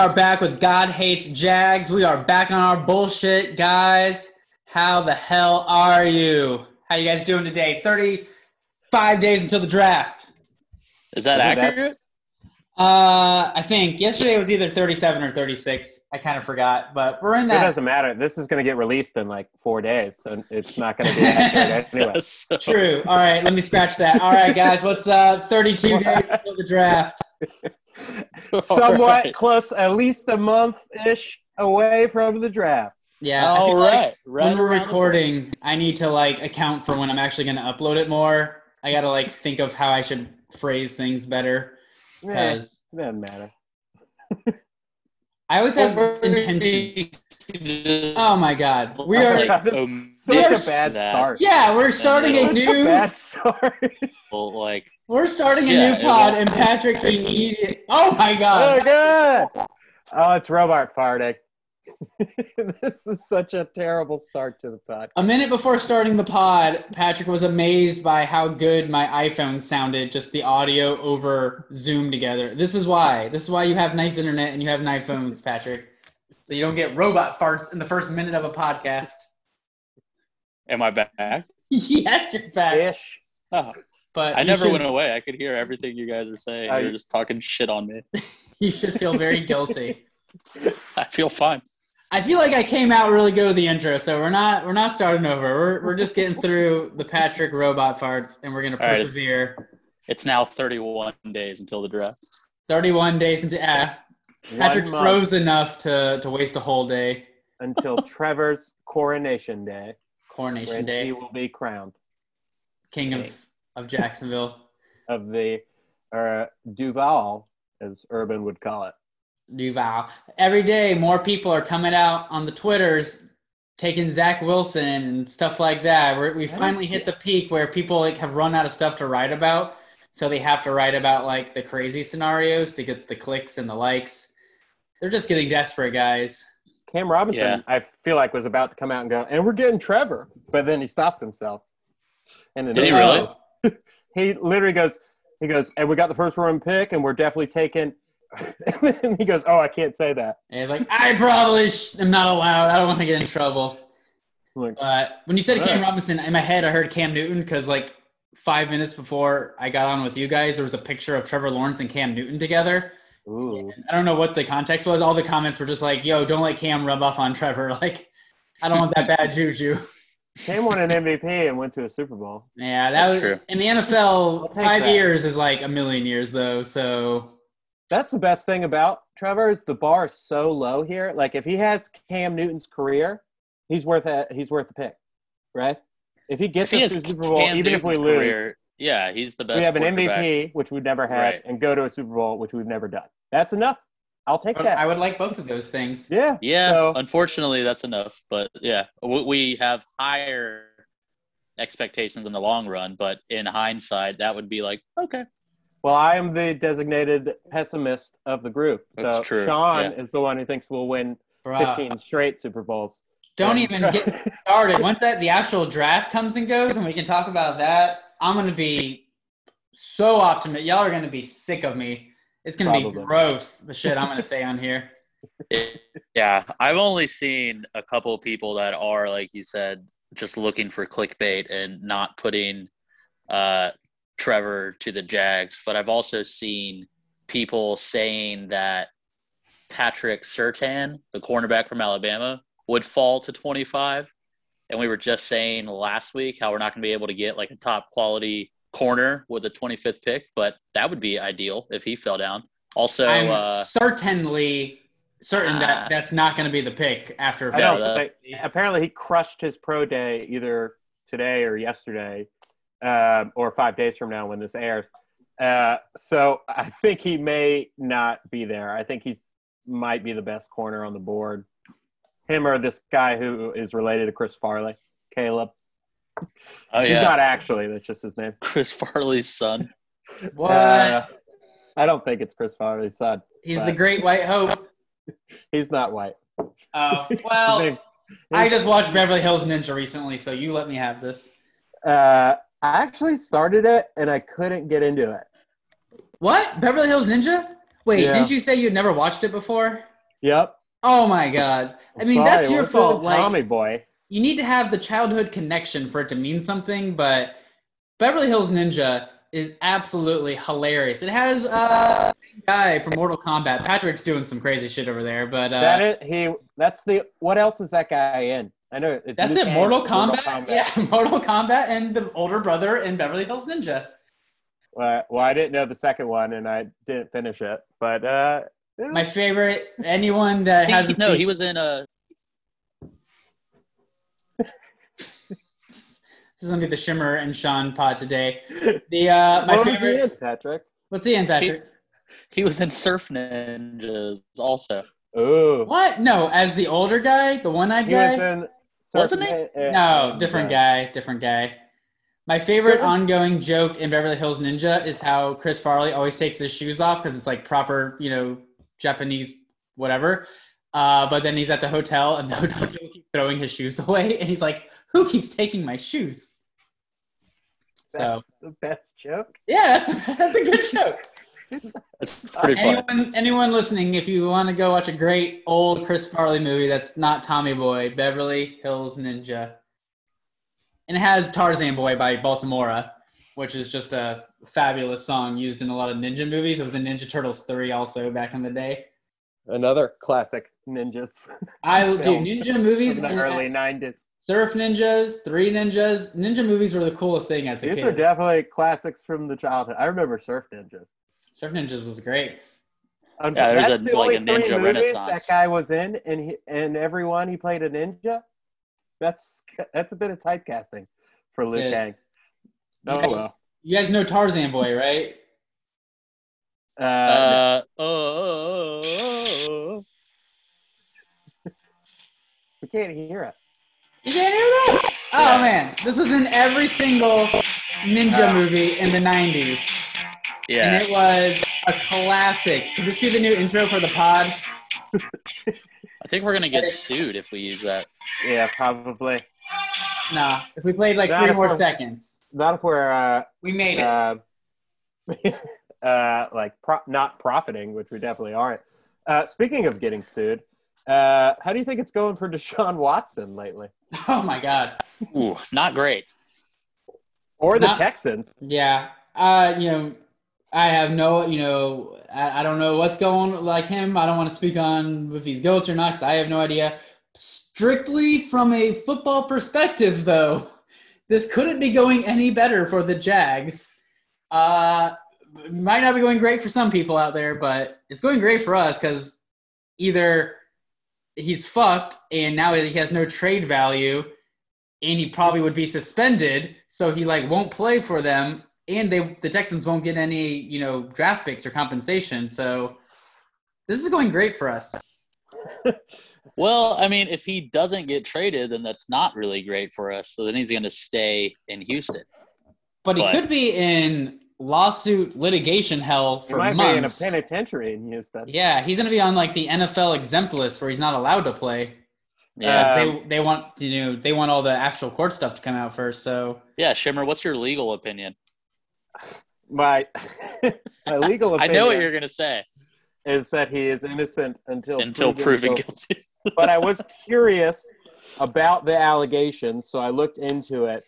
We are back with God Hates Jags. We are back on our bullshit, guys. How the hell are you? How you guys doing today? 35 days until the draft. Is that accurate? Uh, I think yesterday was either 37 or 36. I kind of forgot, but we're in that. It doesn't matter. This is going to get released in like four days, so it's not going to be accurate anyway. So- True. All right, let me scratch that. All right, guys, what's up? 32 days until the draft. Somewhat Alright. close, at least a month ish away from the draft. Yeah. I All feel right. like right when we're recording, I need to like account for when I'm actually going to upload it more. I got to like think of how I should phrase things better Yeah, because doesn't matter. I always have intentions. Oh my god, we are. Like, Such a bad start. Yeah, we're starting a Such Such a new. bad start. Like, We're starting a Yeah, new pod, will. and Patrick immediate. Oh my god! oh, god. Oh, it's Robart farting. this is such a terrible start to the pod. A minute before starting the pod, Patrick was amazed by how good my iPhone sounded, just the audio over Zoom together. This is why. This is why you have nice internet and you have nice phones, Patrick. So you don't get robot farts in the first minute of a podcast. am I back? yes, you're back. Ish. Oh, But I never should- went away. I could hear everything you guys are saying. I- You're just talking shit on me. You should feel very guilty. I feel fine. I feel like I came out really good with the intro, so we're not we're not starting over. We're we're just getting through the Patrick robot farts, and we're gonna All right. persevere. It's now 31 days until the draft. Thirty-one days into ah, Patrick froze enough to to waste a whole day. until Trevor's coronation day, Coronation Day, he will be crowned King of of Jacksonville. of the uh, Duval, as Urban would call it. Duval. Every day, more people are coming out on the Twitters, taking Zach Wilson and stuff like that. We're, we finally hit the peak where people like have run out of stuff to write about, so they have to write about like the crazy scenarios to get the clicks and the likes. They're just getting desperate, guys. Cam Robinson, Yeah. I feel like was about to come out and go, and we're getting Trevor, but then he stopped himself. And then Did he Oh, really? He literally goes, he goes, and we got the first round pick, and we're definitely taking. and then he goes, oh, I can't say that. And he's like, I probably sh- am not allowed. I don't want to get in trouble. Like, But when you said Cam Alright. Robinson, in my head, I heard Cam Newton because like five minutes before I got on with you guys, there was a picture of Trevor Lawrence and Cam Newton together. ooh, I don't know what the context was. All the comments were just like, "Yo, don't let Cam rub off on Trevor." Like, I don't want that bad juju. Cam won an MVP and went to a Super Bowl. Yeah, that That's was true. in the NFL. Five that. years is like a million years, though. So That's the best thing about Trevor is the bar is so low here. Like if he has Cam Newton's career, he's worth a he's worth the pick, right? If he If gets he us to the Super Bowl, Cam even if we lose, career, yeah, he's the best. we have an. MVP, which we've never had, Right. and go to a Super Bowl, which we've never done. That's enough. I'll take that. I would like both of those things. yeah. Yeah, So- unfortunately, that's enough. But yeah, we, we have higher expectations in the long run. But in hindsight, that would be like, okay, Well, I am the designated pessimist of the group. That's so true, Sean yeah. is the one who thinks we'll win Bruh, 15 straight Super Bowls. don't Yeah. even get started. Once that the actual draft comes and goes, and we can talk about that, I'm gonna be so optimistic. Y'all are gonna be sick of me. It's gonna be gross. The shit I'm gonna say on here. yeah. I've only seen a couple of people that are like you said, just looking for clickbait and not putting uh, Trevor to the Jags. But I've also seen people saying that Patrick Surtain, the cornerback from Alabama, would fall to 25. And we were just saying last week how we're not going to be able to get like a top quality corner with a 25th pick, but that would be ideal if he fell down. Also, I'm uh, certainly certain Ah. that that's not going to be the pick after. I Yeah, know. but apparently, he crushed his pro day either today or yesterday, um, or five days from now when this airs. Uh, so I think he may not be there. I think he's might be the best corner on the board. Him or this guy who is related to Chris Farley, Caleb. Oh He's not actually. That's just his name. Chris Farley's son. what? Uh, I don't think it's Chris Farley's son. He's but- the great white hope. He's not white. Oh His well, I just watched Beverly Hills Ninja recently, so you let me have this. Uh, I actually started it and I couldn't get into it. What? Beverly Hills Ninja? Wait, Yeah. didn't you say you'd never watched it before? Yep. Oh my god. I mean, Sorry, that's your fault. with Like, Tommy boy. You need to have the childhood connection for it to mean something, but Beverly Hills Ninja is absolutely hilarious. It has uh guy from Mortal Kombat. Patrick's doing some crazy shit over there, but uh that is, he. That's the. What else is that guy in? I know. It's that's Liu it. Kang Mortal from Kombat? Yeah, Mortal Kombat and the older brother in Beverly Hills Ninja. Uh, well, I didn't know the second one, and I didn't finish it. But uh, My favorite. Anyone that hasn't no, seen, he was in a. is gonna be the Shimmer and Sean pod today. The uh, my what was he favorite. in, Patrick? What's he in, Patrick? He was in Surf Ninjas also. Oh, What? No, as the older guy, the one-eyed he guy. was in. Surf Wasn't Surfing- uh, No, different guy, different guy. My favorite ongoing joke in Beverly Hills Ninja is how Chris Farley always takes his shoes off because it's like proper, you know, Japanese whatever. Uh, but then he's at the hotel and the hotel people keep throwing his shoes away, and he's like, "Who keeps taking my shoes?" So That's the best joke. yeah, that's that's a good joke. It's pretty funny. Anyone, anyone listening, if you want to go watch a great old Chris Farley movie that's not Tommy Boy, Beverly Hills Ninja, and it has Tarzan Boy by Baltimora, which is just a fabulous song used in a lot of ninja movies. It was in Ninja Turtles three also back in the day. Another classic ninjas I do Film. ninja movies, from the and early '90s. Surf Ninjas, Three Ninjas. Ninja movies were the coolest thing as a These kid. These are definitely classics from the childhood. I remember Surf Ninjas. Surf Ninjas was great. Um, Yeah, there's that's a- the like only a ninja movies renaissance. That guy was in, and he, and everyone he played a ninja. That's that's a bit of typecasting for Liu Kang. Oh Yeah. well. You guys know Tarzan Boy, right? Uh, Uh, oh, oh, oh, oh. We can't hear it. You can't hear that? Oh man, this was in every single ninja movie in the '90s, yeah. and it was a classic. Could this be the new intro for the pod? I think we're gonna get sued if we use that. Yeah, probably. Nah, if we played like Not three if more we're- seconds, Not if we're uh, we made it. uh, uh, like pro- not profiting, which we definitely aren't. Uh, speaking of getting sued, uh, how do you think it's going for Deshaun Watson lately, oh my god. Ooh, not great. or the Not- Texans? Yeah. Uh, you know, I have no, you know, I, I don't know what's going like him. I don't want to speak on if he's guilty or not because I have no idea. Strictly from a football perspective, though, this couldn't be going any better for the Jags. Uh, might not be going great for some people out there, but it's going great for us because either he's fucked and now he has no trade value and he probably would be suspended, so he like won't play for them, and they the Texans won't get any you know draft picks or compensation. So this is going great for us. Well, I mean, if he doesn't get traded, then that's not really great for us. So then he's going to stay in Houston. But he But- could be in lawsuit litigation hell for He for might be in a penitentiary in Houston. yeah, he's gonna be on like the NFL exempt list where he's not allowed to play. Yeah, Uh, they they want you know they want all the actual court stuff to come out first. So yeah. Shimmer, what's your legal opinion? My, my legal opinion. I opinion know what you're going to say is that he is innocent until until proven guilty. guilty. but I was curious about the allegations, so I looked into it.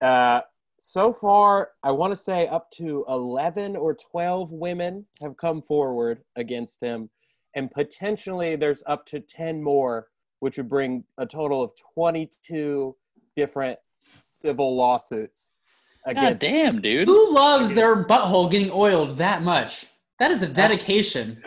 Uh, so far, I want to say up to 11 or 12 women have come forward against him, and potentially there's up to 10 more, which would bring a total of 22 different civil lawsuits God damn, dude. who loves their butthole getting oiled that much? That is a dedication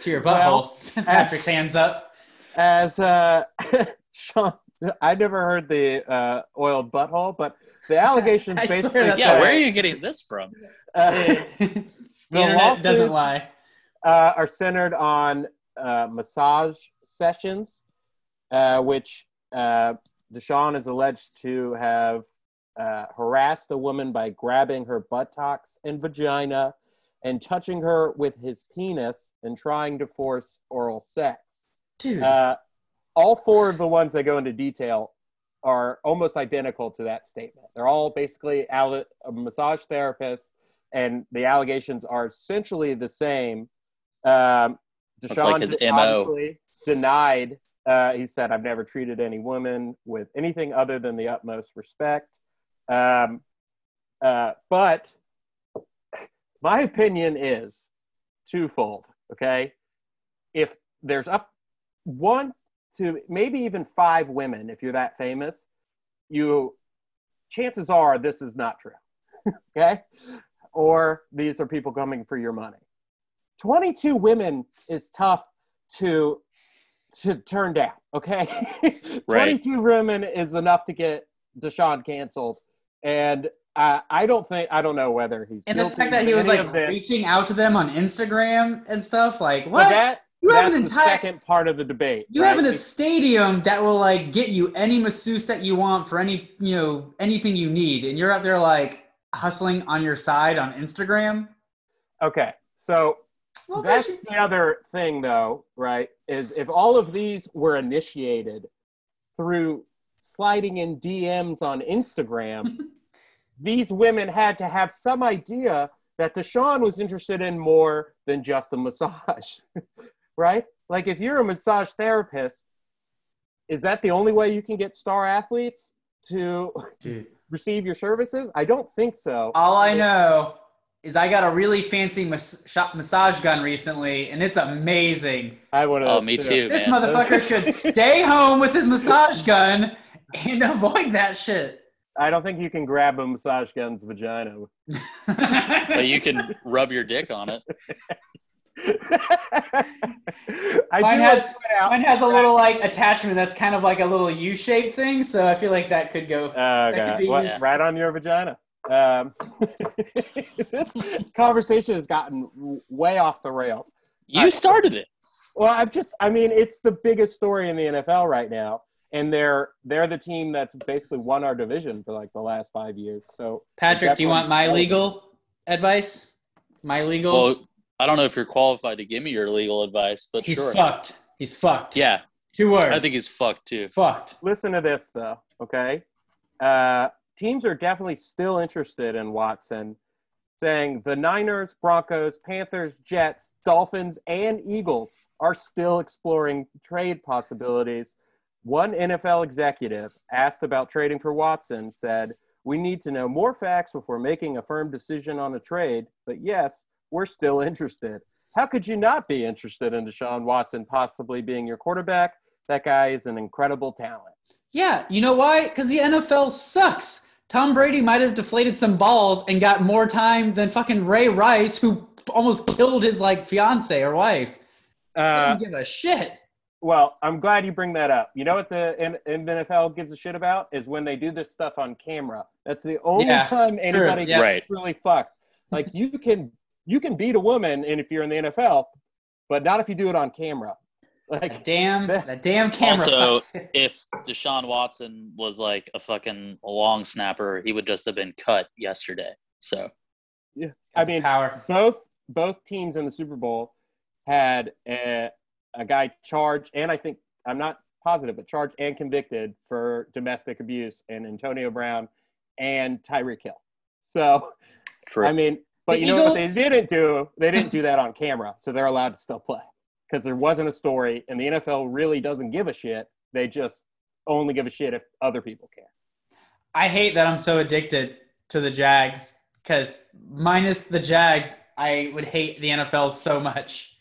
to your Well, butthole. Patrick's hands up. as uh, Sean. I never heard the uh, oiled butthole, but the allegations basically. yeah, say, where are you getting this from? uh, the The internet doesn't lie. uh, are centered on uh, massage sessions, uh, which uh, Deshaun is alleged to have uh, harassed a woman by grabbing her buttocks and vagina and touching her with his penis and trying to force oral sex. Dude, Uh, all four of the ones that go into detail are almost identical to that statement. They're all basically alle- massage therapists, and the allegations are essentially the same. Um, Deshaun like obviously denied. Uh, he said, "I've never treated any woman with anything other than the utmost respect." Um, uh, but my opinion is twofold. Okay, if there's up one to maybe even five women, if you're that famous, you chances are this is not true. okay, or these are people coming for your money. 22 women is tough to to turn down. Okay, Right. 22 women is enough to get Deshaun canceled, and I I don't think I don't know whether he's And the fact that he was like reaching out to them on Instagram and stuff, like but what? that you have that's an the entire second part of the debate. you right? have a stadium that will like get you any masseuse that you want for any you know anything you need, and you're out there like hustling on your side on Instagram. Okay, so Well, That's the other thing, though, right? Is if all of these were initiated through sliding in DMs on Instagram, these women had to have some idea that Deshaun was interested in more than just a massage, right? Like, if you're a massage therapist, is that the only way you can get star athletes to Dude, receive your services? I don't think so. all I know is I got a really fancy mas- shop massage gun recently, and it's amazing. I would have. Oh, me too, This man. motherfucker should stay home with his massage gun and avoid that shit. I don't think you can grab a massage gun's vagina. But you can rub your dick on it. I Mine has- like to point out- Mine has a little like attachment that's kind of like a little U-shaped thing, so I feel like that could go. Oh, that could be What, right on your vagina. Um, this conversation has gotten way off the rails. You started it. Well, I'm just, I mean, it's the biggest story in the NFL right now. And they're they're the team that's basically won our division for like the last five years. So Patrick, do you want my legal advice? My legal. Well, I don't know if you're qualified to give me your legal advice, but He's sure. fucked. He's fucked. Yeah, Two words. I think he's fucked too. fucked. listen to this though okay uh, teams are definitely still interested in watson saying the niners broncos panthers jets dolphins and eagles are still exploring trade possibilities one nfl executive asked about trading for watson said we need to know more facts before making a firm decision on a trade but yes we're still interested how could you not be interested in deshaun watson possibly being your quarterback that guy is an incredible talent Yeah, you know why? Because the NFL sucks. Tom Brady might have deflated some balls and got more time than fucking Ray Rice, who almost killed his like fiance or wife. Uh, Doesn't give a shit. well, I'm glad you bring that up. You know what the N- N- NFL gives a shit about is when they do this stuff on camera. That's the only Yeah, time anybody yeah. gets Right. really fucked. Like you can you can beat a woman, and if you're in the NFL, but not if you do it on camera. That Like damn, that damn camera. Also, if Deshaun Watson was like a fucking long snapper, he would just have been cut yesterday. So I mean, power. both both teams in the Super Bowl had a, a guy charged, and I think I'm not positive, but charged and convicted for domestic abuse, and Antonio Brown and Tyreek Hill. So true. I mean, but The you know what they didn't do? They didn't do that on camera, so they're allowed to still play because there wasn't a story, and the NFL really doesn't give a shit. They just only give a shit if other people care. I hate that I'm so addicted to the Jags because minus the Jags, I would hate the NFL so much.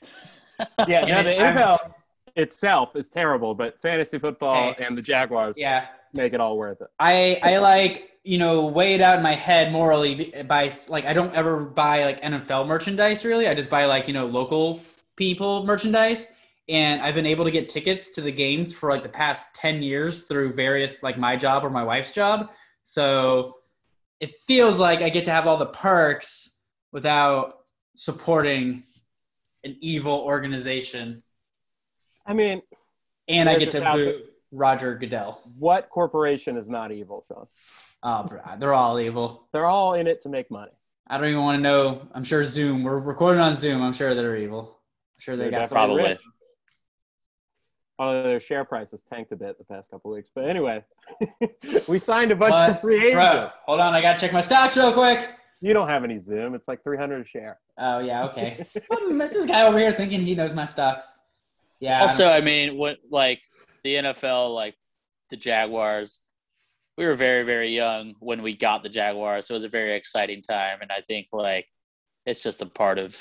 Yeah, no, the NFL itself is terrible, but fantasy football Hey. and the Jaguars Yeah, make it all worth it. I I like you know weigh it out in my head morally by like I don't ever buy like NFL merchandise really. I just buy like you know local people merchandise, and I've been able to get tickets to the games for like the past ten years through various like my job or my wife's job. So it feels like I get to have all the perks without supporting an evil organization, I mean, and I get to boot Roger Goodell. what corporation is not evil, Sean? Oh, bro, they're all evil. They're all in it to make money. I don't even want to know. I'm sure Zoom. We're recording on Zoom. I'm sure they're evil. I'm sure they They're got definitely Probably. rich. Although their share price has tanked a bit the past couple weeks. But anyway, we signed a bunch What? of free agents. Bro, hold on. I gotta check my stocks real quick. You don't have any Zoom. It's like 300 a share. Oh yeah, okay. this guy over here thinking he knows my stocks. Yeah. Also, I mean, what like the NFL, like the Jaguars, we were very, very young when we got the Jaguars. So it was a very exciting time, and I think like it's just a part of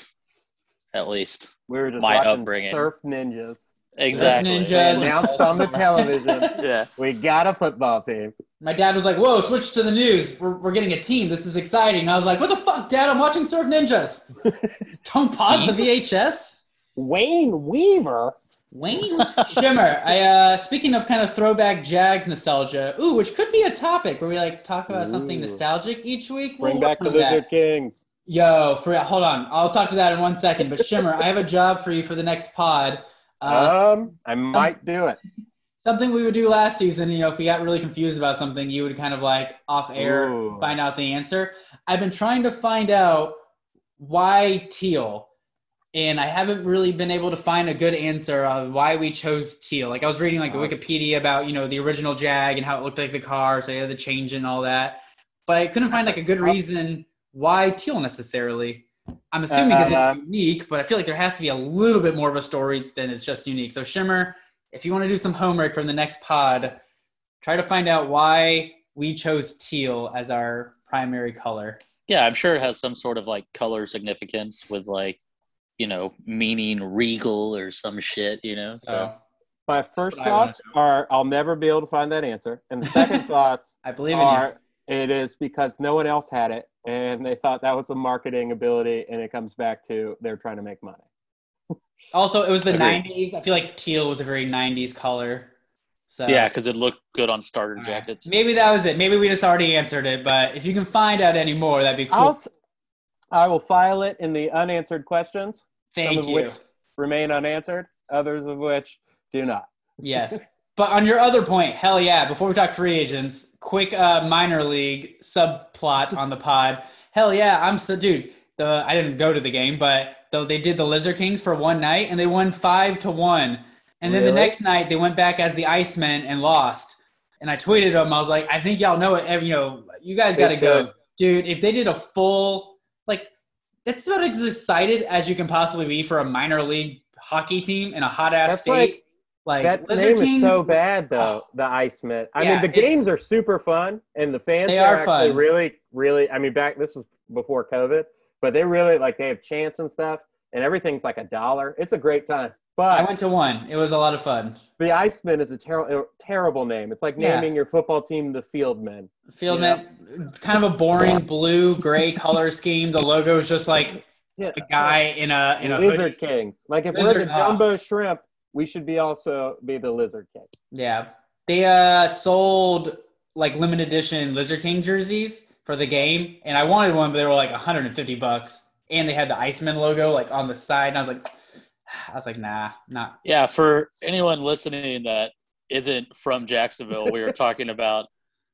at least We were just My watching upbringing. Surf Ninjas. exactly. Ninjas. Announced on the television. Yeah. We got a football team. my dad was like, "Whoa, switch to the news. We're, we're getting a team. This is exciting." And I was like, "What the fuck, Dad? I'm watching Surf Ninjas. Don't pause the VHS." Wayne Weaver. Wayne Shimmer. I uh speaking of kind of throwback Jags nostalgia, ooh, which could be a topic where we like talk about something nostalgic each week. Bring We'll back work the on that. Lizard Kings. Yo, for hold on, I'll talk to that in one second. But Shimmer, I have a job for you for the next pod. Uh, um, I might do it. something we would do last season. You know, if we got really confused about something, you would kind of like off air Ooh. find out the answer. I've been trying to find out why teal, and I haven't really been able to find a good answer on why we chose teal. Like I was reading like the Wikipedia about you know the original Jag and how it looked like the car, so had the change and all that, but I couldn't find like a a good reason why teal necessarily. I'm assuming because Uh, it's unique, but I feel like there has to be a little bit more of a story than it's just unique. So Shimmer, if you want to do some homework from the next pod, try to find out why we chose teal as our primary color. Yeah, I'm sure it has some sort of like color significance with like, you know, meaning regal or some shit, you know. So So My first what I wanna thoughts are I'll never be able to find that answer. And the second thoughts I believe in you. are it is because no one else had it and they thought that was a marketing ability and it comes back to they're trying to make money. Also, it was the Agreed. '90s. I feel like teal was a very '90s color. So yeah, because it looked good on starter All right. jackets. Maybe that was it. Maybe we just already answered it. But if you can find out any more, that'd be cool. I'll, s- I will file it in the unanswered questions, Thank some of you. which remain unanswered, others of which do not. Yes. But on your other point, hell yeah, before we talk free agents, quick uh, minor league subplot on the pod. Hell yeah, I'm so dude, the I didn't go to the game, but though they did the Lizard Kings for one night and they won 5 to 1. And then the next night they went back as the Icemen and lost. And I tweeted them. I was like, I think y'all know it. You know, you guys got to go, dude. If they did a full, that's about as excited as you can possibly be for a minor league hockey team in a hot ass That's state. like Like, that Lizard name Kings, is so bad though, the Iceman. I Yeah, mean the games are super fun and the fans are, are actually fun. really, really I mean back this was before COVID, but they really like they have chants and stuff and everything's like a dollar. It's a great time. I went to one. It was a lot of fun. the Iceman is a ter- terrible name. It's like Yeah. naming your football team the Fieldmen. Field Yeah. kind of a boring blue gray color scheme. The logo is just like Yeah. a guy in a in a Lizard hoodie. Kings. Like if Lizard- we're the jumbo shrimp, we should be also be the Lizard Kings. Yeah, they uh sold like limited edition Lizard King jerseys for the game, and I wanted one, but they were like 150 bucks, and they had the Iceman logo like on the side, and I was like, I was like, nah, not. Yeah, for anyone listening that isn't from Jacksonville, we were talking about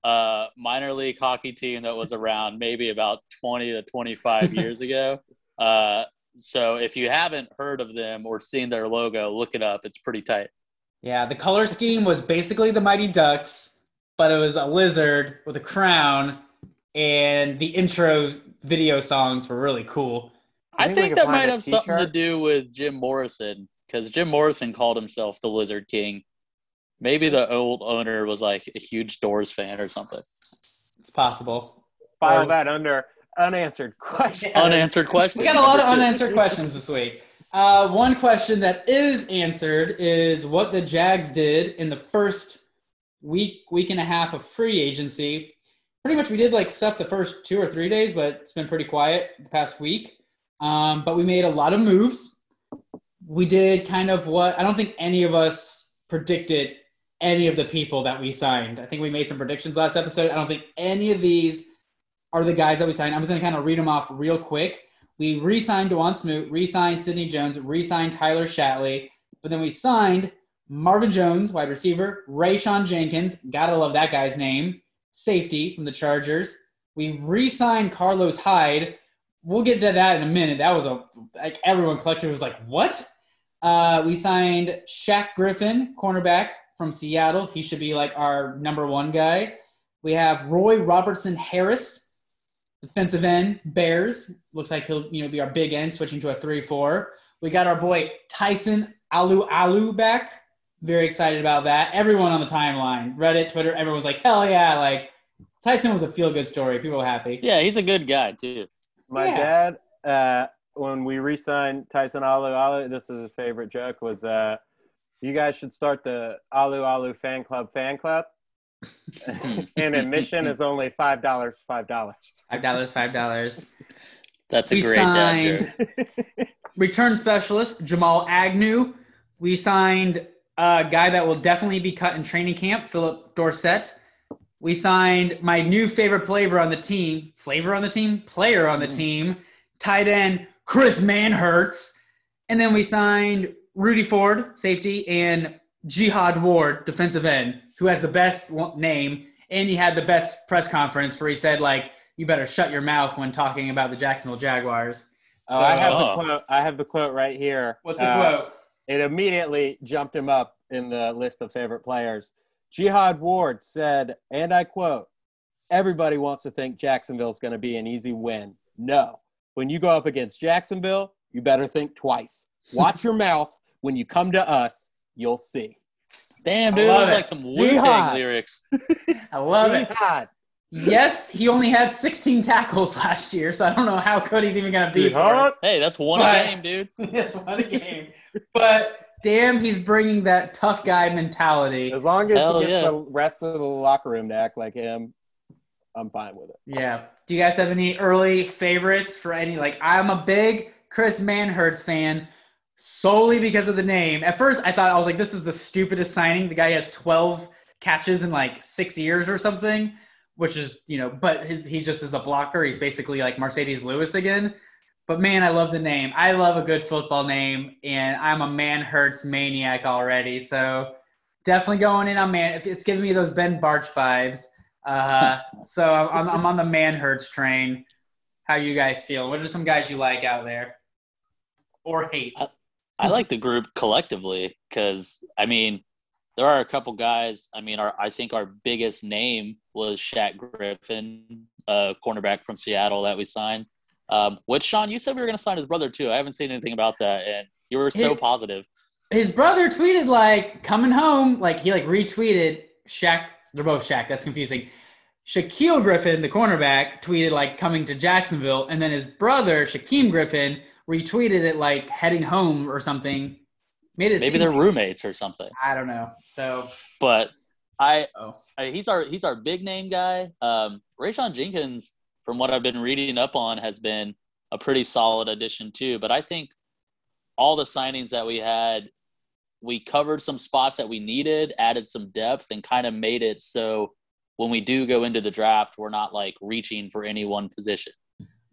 a minor league hockey team that was around maybe about 20 to 25 years ago. Uh, so if you haven't heard of them or seen their logo, look it up. It's pretty tight. Yeah, the color scheme was basically the Mighty Ducks, but it was a lizard with a crown, and the intro video songs were really cool. I think think that find might a have something to do with Jim Morrison because Jim Morrison called himself the Lizard King. Maybe the old owner was like a huge Doors fan or something. It's possible. File Or- that under unanswered question. Unanswered question. We got a lot of unanswered questions this week. Uh, one question that is answered is what the Jags did in the first week, week and a half of free agency. Pretty much, we did like stuff the first two or three days, but it's been pretty quiet the past week. Um, but we made a lot of moves. We did kind of what I don't think any of us predicted any of the people that we signed. I think we made some predictions last episode. I don't think any of these are the guys that we signed. I'm just going to kind of read them off real quick. We re-signed Dawuane Smoot, re-signed Sidney Jones, re-signed Tyler Shatley, but then we signed Marvin Jones, wide receiver, Rayshawn Jenkins, gotta love that guy's name, safety from the Chargers. We re-signed Carlos Hyde. We'll get to that in a minute. That was a like everyone collectively was like, what? Uh, we signed Shaq Griffin, cornerback from Seattle. He should be like our number one guy. We have Roy Robertson Harris, Defensive end, Bears. Looks like he'll you know be our big end, switching to a three-four. We got our boy Tyson Alualu back. Very excited about that. Everyone on the timeline, Reddit, Twitter, everyone was like, "Hell yeah!" Like Tyson was a feel-good story. People were happy. Yeah, he's a good guy too. My Yeah. dad, uh, when we re-signed Tyson Alualu, this is his favorite joke was, uh, "You guys should start the Alualu fan club fan club." and admission is only five dollars. Five dollars. Five dollars, five dollars. That's a We great signed return specialist Jamal Agnew. We signed a guy that will definitely be cut in training camp, Phillip Dorsett. We signed my new favorite flavor on the team, flavor on the team, player on the team, tight end Chris Manhertz. And then we signed Rudy Ford, safety, and Jihad Ward, defensive end, who has the best name. And he had the best press conference where he said, like, you better shut your mouth when talking about the Jacksonville Jaguars. Oh, I have Oh. the quote. I have the quote right here. What's the Uh, quote? It immediately jumped him up in the list of favorite players. Jihad Ward said, and I quote, Everybody wants to think Jacksonville's going to be an easy win. No. When you go up against Jacksonville, you better think twice. Watch your mouth. When you come to us, you'll see. Damn, I dude, love like it. some Wu Tang lyrics. I love it. Jihad. Yes, he only had 16 tackles last year, so I don't know how good he's even going to be. for Hey, that's one But- game, dude. That's one game. But damn, he's bringing that tough guy mentality. As long as Hell he gets yeah. the rest of the locker room to act like him, I'm fine with it. Yeah. Do you guys have any early favorites for any? Like, I'm a big Chris Manhertz fan solely because of the name. At first, I thought I was like, this is the stupidest signing. The guy has 12 catches in like six years or something, which is, you know, but his, he's just as a blocker. He's basically like Marcedes Lewis again. But man, I love the name. I love a good football name, and I'm a Manhertz maniac already. So definitely going in on man. It's giving me those Ben Bartch vibes. Uh, so I'm, I'm on the Manhertz train. How you guys feel? What are some guys you like out there, or hate? Uh, I like the group collectively because I mean, there are a couple guys. I mean, our I think our biggest name was Shaq Griffin, uh, cornerback from Seattle that we signed. Um, which Sean, you said we were going to sign his brother too. I haven't seen anything about that, and you were so positive. His brother tweeted like coming home, like he like retweeted Shaq. They're both Shaq. That's confusing. Shaquille Griffin, the cornerback, tweeted like coming to Jacksonville, and then his brother Shaquem Griffin retweeted it like heading home or something. Made it Maybe they're like- roommates or something. I don't know. So But I oh, I- he's our he's our big name guy. Um, Rayshawn Jenkins, from what I've been reading up on, has been a pretty solid addition too. But I think all the signings that we had, we covered some spots that we needed, added some depth, and kind of made it so when we do go into the draft, we're not like reaching for any one position.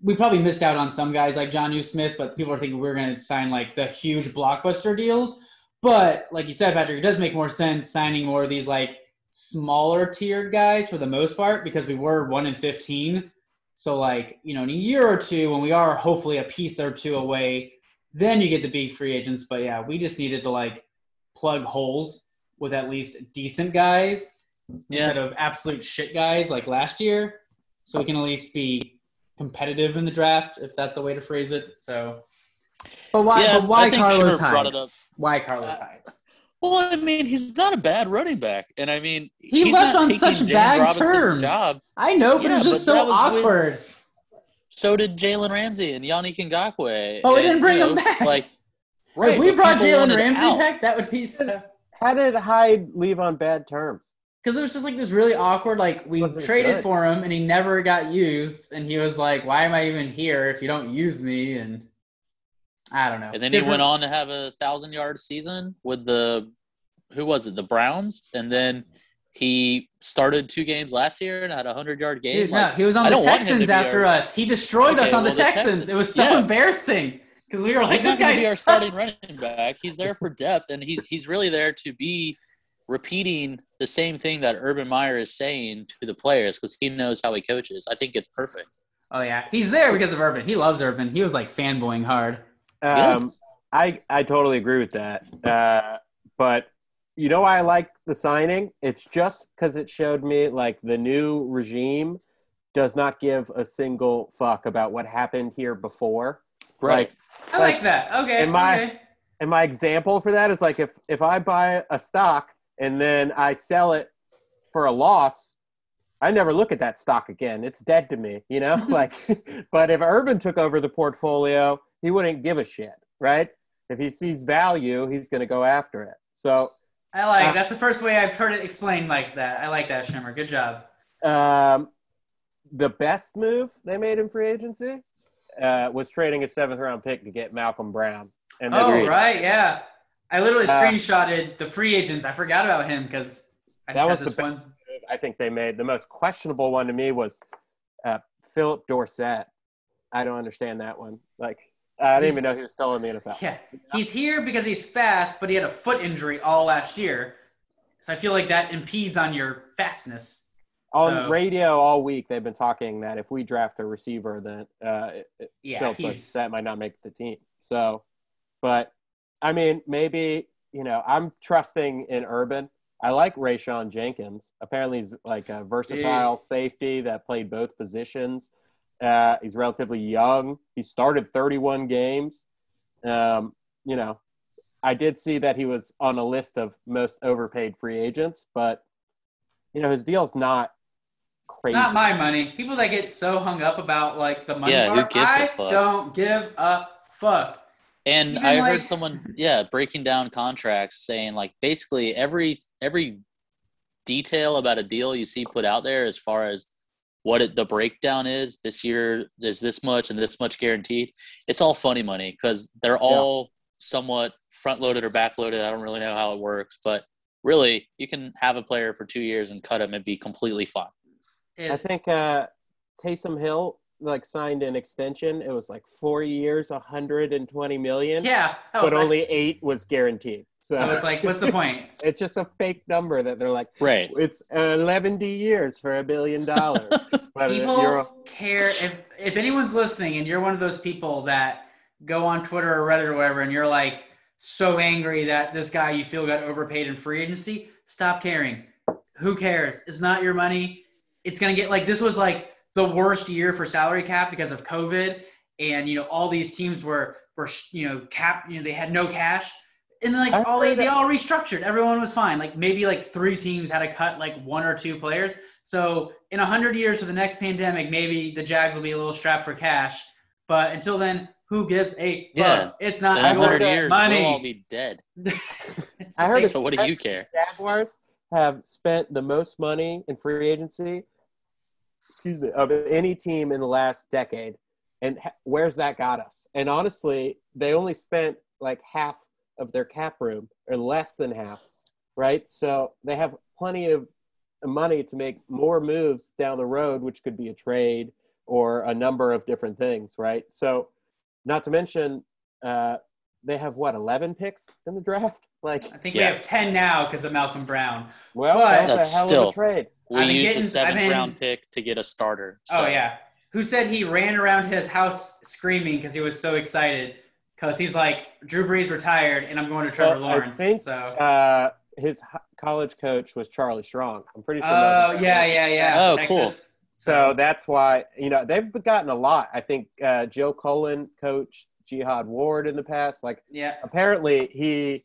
we probably missed out on some guys like Jonnu Smith, but people are thinking we are going to sign like the huge blockbuster deals. But like you said, Patrick, it does make more sense signing more of these like smaller tiered guys for the most part because we were one in fifteen. So like you know, in a year or two, when we are hopefully a piece or two away, then you get the big free agents. But yeah, we just needed to like plug holes with at least decent guys instead of absolute shit guys like last year. So we can at least be competitive in the draft, if that's a way to phrase it. So, but why? yeah, but why Carlos Schumer Hyde? Why Carlos Hyde? Well, I mean, he's not a bad running back, and I mean, He he's left not on such James bad Robinson's terms. Job. I know, but Yeah, it was just but so that was with- awkward. So did Jalen Ramsey and Yannick Ngakoue. Oh, we didn't bring you him back. Like, if we brought Jalen Ramsey out. back, that would be so. How did Hyde leave on bad terms? Because it was just like this really awkward. Like we Wasn't traded good. for him, and he never got used, and he was like, "Why am I even here if you don't use me?" And I don't know. And then he went on to have a thousand yard season with the who was it, the Browns, and then he started two games last year and had a hundred yard game. Dude, no, he was on the don't want him to Texans after our- us. He destroyed us on the well, the Texans. Texans- It was so yeah. embarrassing because we were like, he's "This not going guy to our starting running back. He's there for depth, and he's he's really there to be repeating the same thing that Urban Meyer is saying to the players because he knows how he coaches. I think it's perfect. Oh yeah, he's there because of Urban. He loves Urban. He was like fanboying hard. Um, I I totally agree with that. Uh, but you know why I like the signing? It's just because it showed me like the new regime does not give a single fuck about what happened here before. Right. Like, I like that. Okay. And my- okay. and my example for that is like if if I buy a stock and then I sell it for a loss, I never look at that stock again. It's dead to me, you know? like but if Urban took over the portfolio, he wouldn't give a shit, right? If he sees value, he's going to go after it. So, I like Uh, that's the first way I've heard it explained like that. I like that, Shimmer. Good job. um the best move they made in free agency uh, was trading a seventh round pick to get Malcolm Brown. And Oh, Agreed. right, yeah. I literally Uh, screenshotted the free agents. I forgot about him because I That was the best- one. I think they made the most questionable one to me was uh, Phillip Dorsett. I don't understand that one. Like, I didn't even know he was still in the NFL. Yeah, he's here because he's fast, but he had a foot injury all last year. So I feel like that impedes on your fastness. On So- radio all week, they've been talking that if we draft a receiver, then uh, Yeah, he's Dorsett might not make the team. So, but I mean, maybe you know, I'm trusting in Urban. I like Rayshawn Jenkins. Apparently, he's like a versatile safety that played both positions. Uh, he's relatively young. He started 31 games. Um, you know, I did see that he was on a list of most overpaid free agents, but you know, his deal's not It's crazy. not my money. People that get so hung up about like the money Yeah, who gives a I fuck? don't give a fuck. And Even I like- heard someone, yeah, breaking down contracts, saying like basically every every detail about a deal you see put out there, as far as what it, the breakdown is this year, is this much and this much guaranteed. It's all funny money because they're all somewhat front loaded or back loaded. I don't really know how it works, but really, you can have a player for two years and cut him and be completely fine. I think uh, Taysom Hill like signed an extension. It was like four years, 120 million, yeah, oh, but that's- only eight was guaranteed. So So it's like, what's the point? it's just a fake number that they're like, Right. it's 11 years for a billion dollars. Uh, people you're- care if if anyone's listening and you're one of those people that go on Twitter or Reddit or whatever and you're like so angry that this guy you feel got overpaid in free agency, stop caring. Who cares? It's not your money. It's gonna get like this was like the worst year for salary cap because of COVID, and you know all these teams were were you know cap you know they had no cash. And like I all they, heard they all restructured. Everyone was fine. Like maybe like three teams had to cut like one or two players. So in a hundred years for the next pandemic, maybe the Jags will be a little strapped for cash. But until then, who gives a fuck? Yeah. It's not a your hundred years, money. we'll all be dead. I heard like- So what do you care? Jaguars have spent the most money in free agency, excuse me, of any team in the last decade. And where's that got us? And honestly, they only spent like half of their cap room, or less than half, right? So they have plenty of money to make more moves down the road, which could be a trade or a number of different things, right? So, not to mention, uh, they have what 11 picks in the draft. Like, I think Yeah. we have ten now because of Malcolm Brown. well, But- that's, That's a hell still- of a trade. We I've been used getting- a I've seventh been- round pick to get a starter. Oh yeah. Who said he ran around his house screaming because he was so excited? Because he's like, Drew Brees retired, and I'm going to Trevor Well, I Lawrence. think, so. Uh, his college coach was Charlie Strong. I'm pretty sure. Oh that- yeah, yeah, yeah. Oh, Texas. So that's why you know they've gotten a lot. I think uh, Joe Cullen coached Jihad Ward in the past. Like Yeah. apparently he,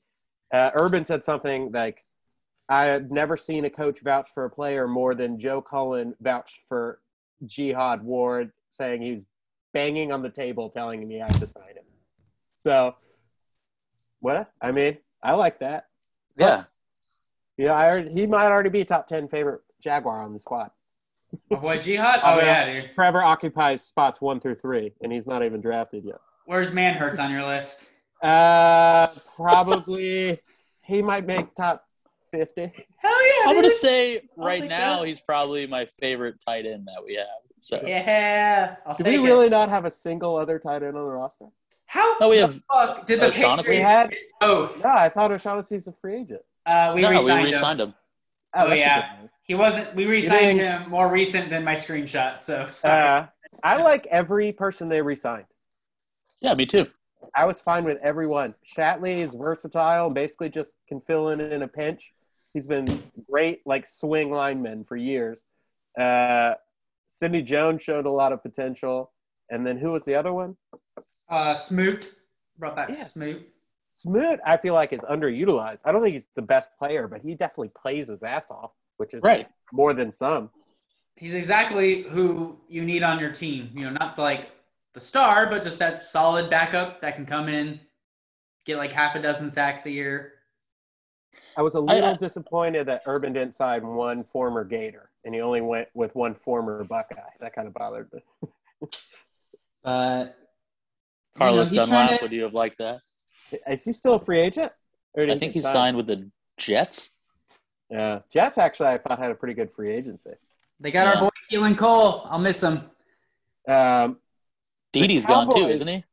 uh, Urban said something like, "I have never seen a coach vouch for a player more than Joe Cullen vouched for Jihad Ward, saying he was banging on the table, telling him he had to sign him." So, what? I mean, I like that. Yeah. Yeah, I already, he might already be top ten favorite Jaguar on the squad. My boy Jihad. Oh, Oh yeah. yeah, dude. Trevor occupies spots one through three, and he's not even drafted yet. Where's Manhertz on your list? Uh, probably he might make top fifty. Hell yeah, I'm gonna say I'll right now that. he's probably my favorite tight end that we have. So Yeah, I'll Do take we it. really not have a single other tight end on the roster? How No, we the have fuck did the O'Shaughnessy. Patriots We had- both? No, I thought O'Shaughnessy's a free agent. Uh, we no, re-signed him. re-signed him. Oh, that's a yeah. He wasn't. We re-signed didn't- him more recent than my screenshot. So sorry. Uh, I like every person they re-signed. Yeah, me too. I was fine with everyone. Shatley is versatile, basically just can fill in in a pinch. He's been great, like swing lineman for years. Uh, Sidney Jones showed a lot of potential. And then who was the other one? Uh, Smoot brought back Yeah. Smoot. Smoot, I feel like is underutilized. I don't think he's the best player, but he definitely plays his ass off, which is Right. more than some. He's exactly who you need on your team. You know, not like the star, but just that solid backup that can come in, get like half a dozen sacks a year. I was a little I- disappointed that Urban didn't sign one former Gator, and he only went with one former Buckeye. That kind of bothered me. But Carlos you know, Dunlap, to- would you have liked that? Is he still a free agent? Or did I think get he signed with the Jets. Yeah, Jets actually I thought had a pretty good free agency. they got Yeah. our boy Keelan Cole. I'll miss him. Um, Dede's gone too, isn't he?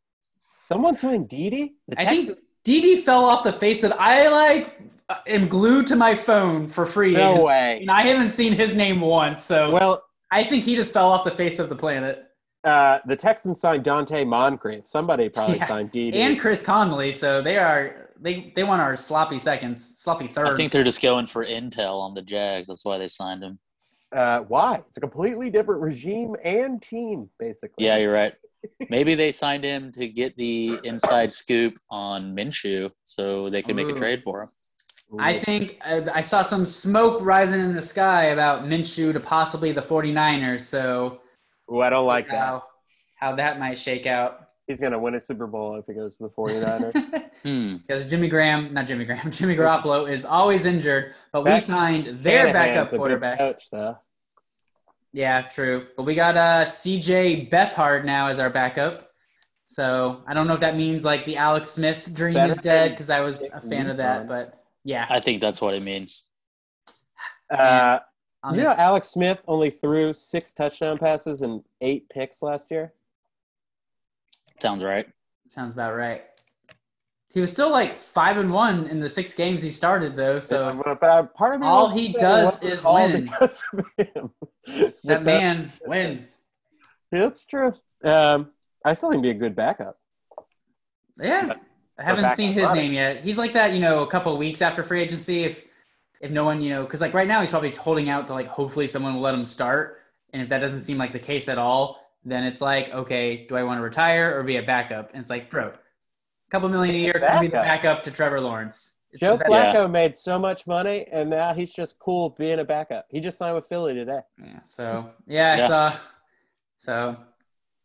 someone signed Dede. The I Texans- think Dede fell off the face of. I like am glued to my phone for free no agents, way. and I haven't seen his name once. So Well, I think he just fell off the face of the planet. uh, the Texans signed Donte Moncrief. Somebody probably Yeah. signed Dede. And Chris Conley, so they are they they want our sloppy seconds, sloppy thirds. I think they're just going for intel on the Jags. That's why they signed him. uh, why? It's a completely different regime and team, basically. Yeah, you're right. Maybe they signed him to get the inside scoop on Minshew so they could make a trade for him. I think uh, I saw some smoke rising in the sky about Minshew to possibly the 49ers. So Ooh, I don't like that. how, how that might shake out. He's going to win a Super Bowl if he goes to the 49ers. Hmm. Because Jimmy Graham, not Jimmy Graham, Jimmy Garoppolo is always injured, but we signed their Shanahan's backup quarterback. coach, though. Yeah, true. But we got uh, CJ Beathard now as our backup. So I don't know if that means like the Alex Smith dream Better is dead because I was a fan of that. Newton. But yeah, I think that's what it means. Uh, on you know, Alex Smith only threw six touchdown passes and eight picks last year. Sounds right. sounds about right. He was still like five and one in the six games he started though. So Yeah, but, uh, part of me all he does is win. because of him. that But man wins. Yeah, That's true. Um, I still think he'd be a good backup. Yeah. I haven't seen his running. name yet. He's like that, you know, a couple weeks after free agency. If if no one, you know, because like right now he's probably holding out to like hopefully someone will let him start. And if that doesn't seem like the case at all, then it's like, okay, do I want to retire or be a backup? And it's like, bro, a couple million a year can be the Backup. backup to Trevor Lawrence. It's Joe the best- Yeah. Flacco made so much money, and now he's just cool being a backup. He just signed with Philly today. Yeah. So yeah, I Yeah. saw. So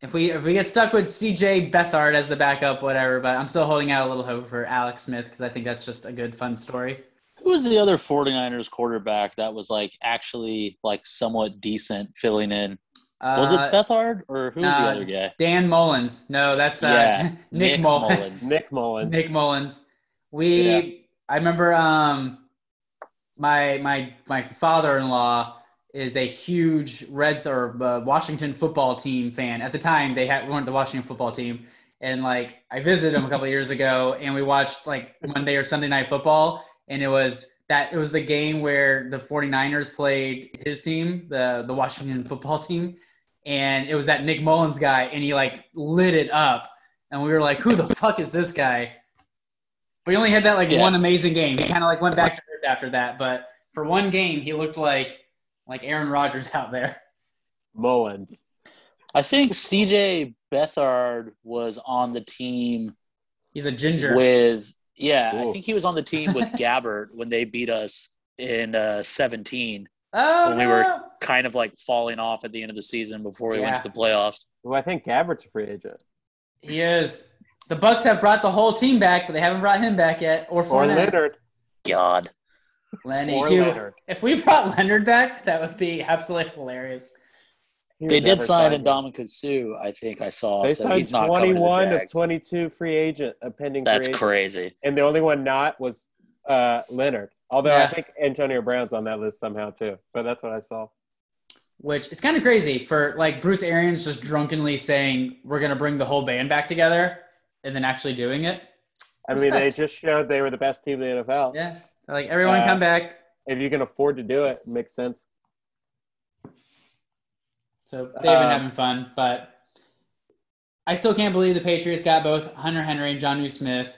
if we if we get stuck with CJ Beathard as the backup, whatever. But I'm still holding out a little hope for Alex Smith because I think that's just a good fun story. Who was the other 49ers quarterback that was like actually like somewhat decent filling in? Was Uh, it Beathard or who was the uh, other guy? Dan Mullens. No, that's uh, Yeah, Nick, Nick Mullens. Mullens. Nick Mullens. Nick Mullens. We, Yeah. I remember, um, my my my father-in-law is a huge Reds or uh, Washington football team fan. At the time, they had weren't the Washington football team, and like I visited him a couple of years ago, and we watched like Monday or Sunday night football, and it was that it was the game where the 49ers played his team, the the Washington football team, and it was that Nick Mullens guy, and he like lit it up, and we were like, who the fuck is this guy? But he only had that like Yeah. one amazing game. He kind of like went back to earth after that, but for one game, he looked like like Aaron Rodgers out there. Mullens. I think CJ Beathard was on the team He's a ginger. with yeah, I think he was on the team with Gabbert when they beat us in uh, 17. Oh, when we were- Kind of like falling off at the end of the season before we Yeah. went to the playoffs. Well, I think Gabbert's a free agent. he is. The Bucs have brought the whole team back, but they haven't brought him back yet. Or Or Fournette. Leonard. God. Lenny. Or Dude, Leonard. if we brought Leonard back, that would be absolutely hilarious. He They did never sign sign Ndamukong Suh, I think I saw. They so signed he's not coming to the 21 of 22 free agent, a pending That's free agent. crazy. And the only one not was uh, Leonard. Although I think Antonio Brown's on that list somehow too. But that's what I saw. Which is kind of crazy for like Bruce Arians just drunkenly saying we're gonna bring the whole band back together, and then actually doing it. I mean, they just showed they were the best team in the NFL. Yeah. So, like everyone Uh, come back. If you can afford to do it, it makes sense. So they've been uh, having fun, but I still can't believe the Patriots got both Hunter Henry and Jonnu Smith.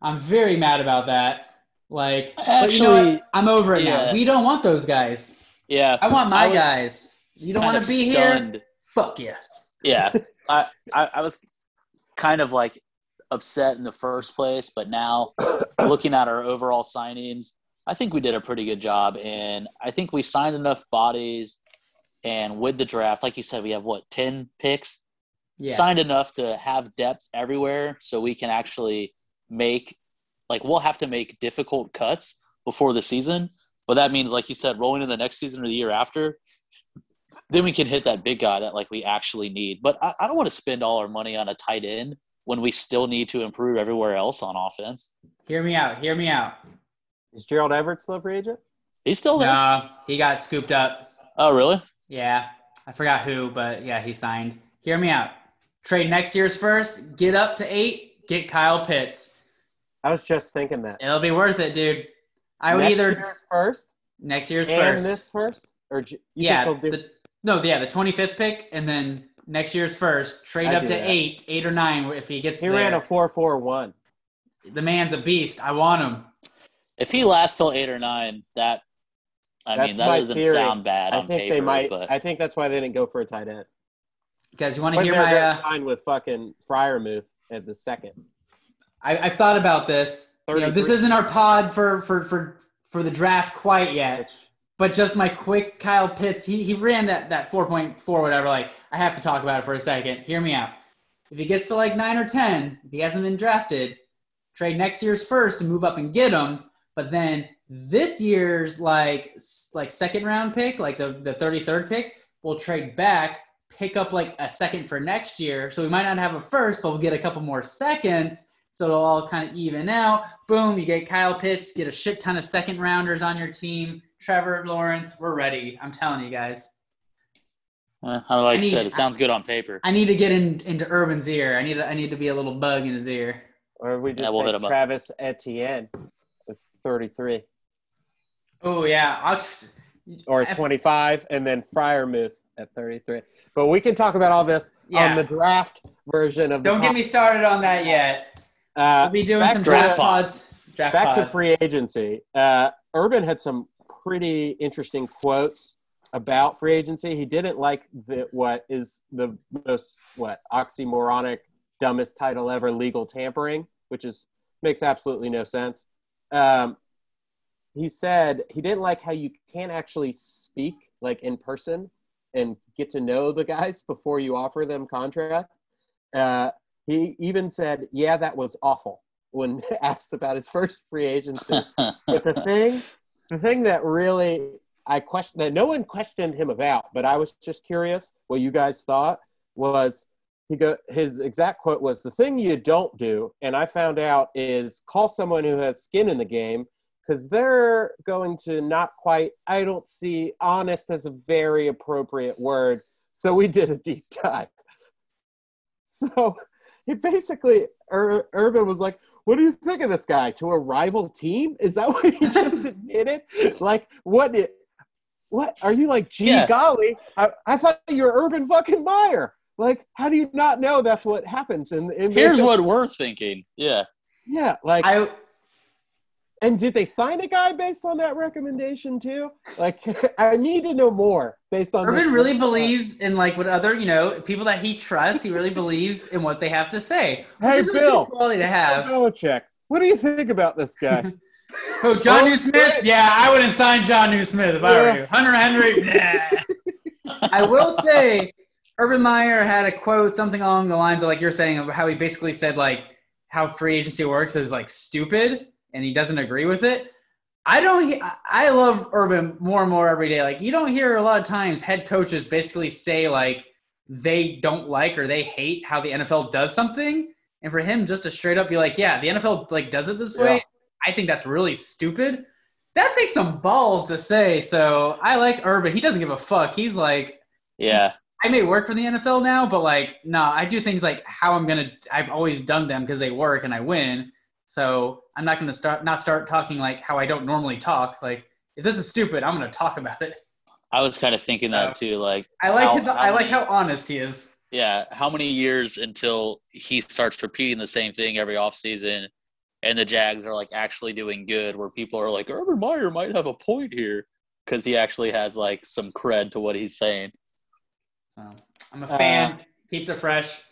I'm very mad about that. Like, uh, but you know Actually. I'm over it now. We don't want those guys. Yeah. I want my I guys. You don't want to be stunned. here? Fuck yeah. Yeah, I, I I was kind of like upset in the first place, but now looking at our overall signings, I think we did a pretty good job, and I think we signed enough bodies. And with the draft, like you said, we have what ten picks, Yeah. signed enough to have depth everywhere, so we can actually make like we'll have to make difficult cuts before the season. But that means, like you said, rolling in the next season or the year after, then we can hit that big guy that like we actually need. But I, I don't want to spend all our money on a tight end when we still need to improve everywhere else on offense. Hear me out. Hear me out. Is Gerald Everett still a free agent? He's still there. No, he got scooped up. Oh, really? Yeah, I forgot who, but yeah, he signed. Hear me out. Trade next year's first. Get up to eight. Get Kyle Pitts. I was just thinking that. It'll be worth it, dude. I would Next either year's first next year's and first. this first, or you yeah, think do- the, no, yeah, the twenty fifth pick, and then next year's first. Trade I up to that. eight, eight or nine if he gets he there. ran a four four one. the man's a beast. I want him. If he lasts till eight or nine, that I That's mean that my doesn't theory. sound bad I on think paper, they might. but I think that's why they didn't go for a tight end. Guys, you want to hear my? gonna Uh, sign with fucking Freiermuth at the second. I, I've thought about this. You know, this isn't our pod for for for for the draft quite yet. But just my quick Kyle Pitts, he, he ran that, that 4.4, whatever. Like, I have to talk about it for a second. Hear me out. If he gets to like 9 or 10, if he hasn't been drafted, trade next year's first to move up and get him. But then this year's like like second round pick, like the, the 33rd pick, we'll trade back, pick up like a second for next year. So we might not have a first, but we'll get a couple more seconds. So it'll all kind of even out. Boom, you get Kyle Pitts, get a shit ton of second rounders on your team. Trevor Lawrence, we're ready. I'm telling you guys. I like I I need- said, it sounds good on paper. I need to get in, into Urban's ear. I need to, I need to be a little bug in his ear. or we just Yeah, we'll hit take him up. Travis Etienne with thirty three Oh yeah, I'll, or If- twenty five, and then Freiermuth at thirty three. But we can talk about all this Yeah. on the draft version of. don't get me started on that yet. Uh, We'll be doing some to- draft pods. Draft back to free agency. Uh, Urban had some pretty interesting quotes about free agency. He didn't like the what is the most what oxymoronic dumbest title ever, legal tampering, which is makes absolutely no sense. Um, he said he didn't like how you can't actually speak like in person and get to know the guys before you offer them contracts. Uh, he even said, "Yeah, that was awful." When asked about his first free agency, but the thing, the thing that really I question that no one questioned him about, but I was just curious what you guys thought was he go his exact quote was the thing you don't do, and I found out is call someone who has skin in the game because they're going to not quite. I don't see honest as a very appropriate word, so we did a deep dive. So he basically Ur- Urban was like, "What do you think of this guy to a rival team? Is that what he just admitted? Like, what? It, what are you like? Gee, Yeah. golly, I, I thought you were Urban fucking Meyer. Like, how do you not know that's what happens? And, and Here's just- what we're thinking. Yeah. yeah, like, I and did they sign a guy based on that recommendation too? Like, I need to know more based on. Urban really believes in like what other you know people that he trusts. He really believes in what they have to say. Hey, Bill. quality to have. Belichick. What do you think about this guy? Oh, oh, John Oh, New Smith? Yeah, I wouldn't sign Jonnu Smith if I were you. Hunter Henry? Nah. I will say, Urban Meyer had a quote, something along the lines of like you're saying, of how he basically said like how free agency works is like stupid, and he doesn't agree with it. I don't. I- love Urban more and more every day. Like you don't hear a lot of times head coaches basically say like they don't like or they hate how the NFL does something, and for him just to straight up be like, yeah, the NFL like does it this way. Yeah. I think that's really stupid. That takes some balls to say. So I like Urban. He doesn't give a fuck. He's like, Yeah. I may work for the NFL now, but like, no, I do things like how I'm gonna. I've always done them because they work and I win. So I'm not gonna start not start talking like how I don't normally talk. Like if this is stupid, I'm gonna talk about it. I was kind of thinking Uh, that too. Like, I like how- his. I like many- how honest he is. yeah, how many years until he starts repeating the same thing every offseason and the Jags are like actually doing good where people are like, Urban Meyer might have a point here because he actually has like some cred to what he's saying. So I'm a fan. Uh, Keeps it fresh.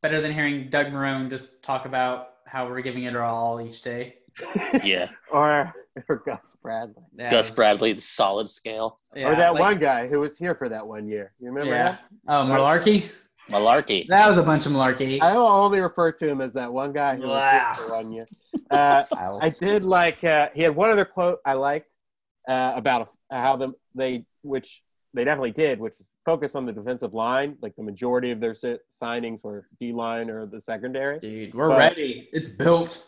Better than hearing Doug Marrone just talk about how we're giving it our all each day. Yeah. or or Gus Bradley. Yeah, Gus Bradley, the solid scale. Yeah, or that like, one guy who was here for that one year. You remember yeah. that? Oh, Mularkey? Mularkey. That was a bunch of malarkey. I only refer to him as that one guy who wow. was here for one year. Uh, I did like, uh, he had one other quote I liked uh, about how them they, which they definitely did, which focus on the defensive line. Like the majority of their signings were D line or the secondary. Dude, we're but ready. It's built.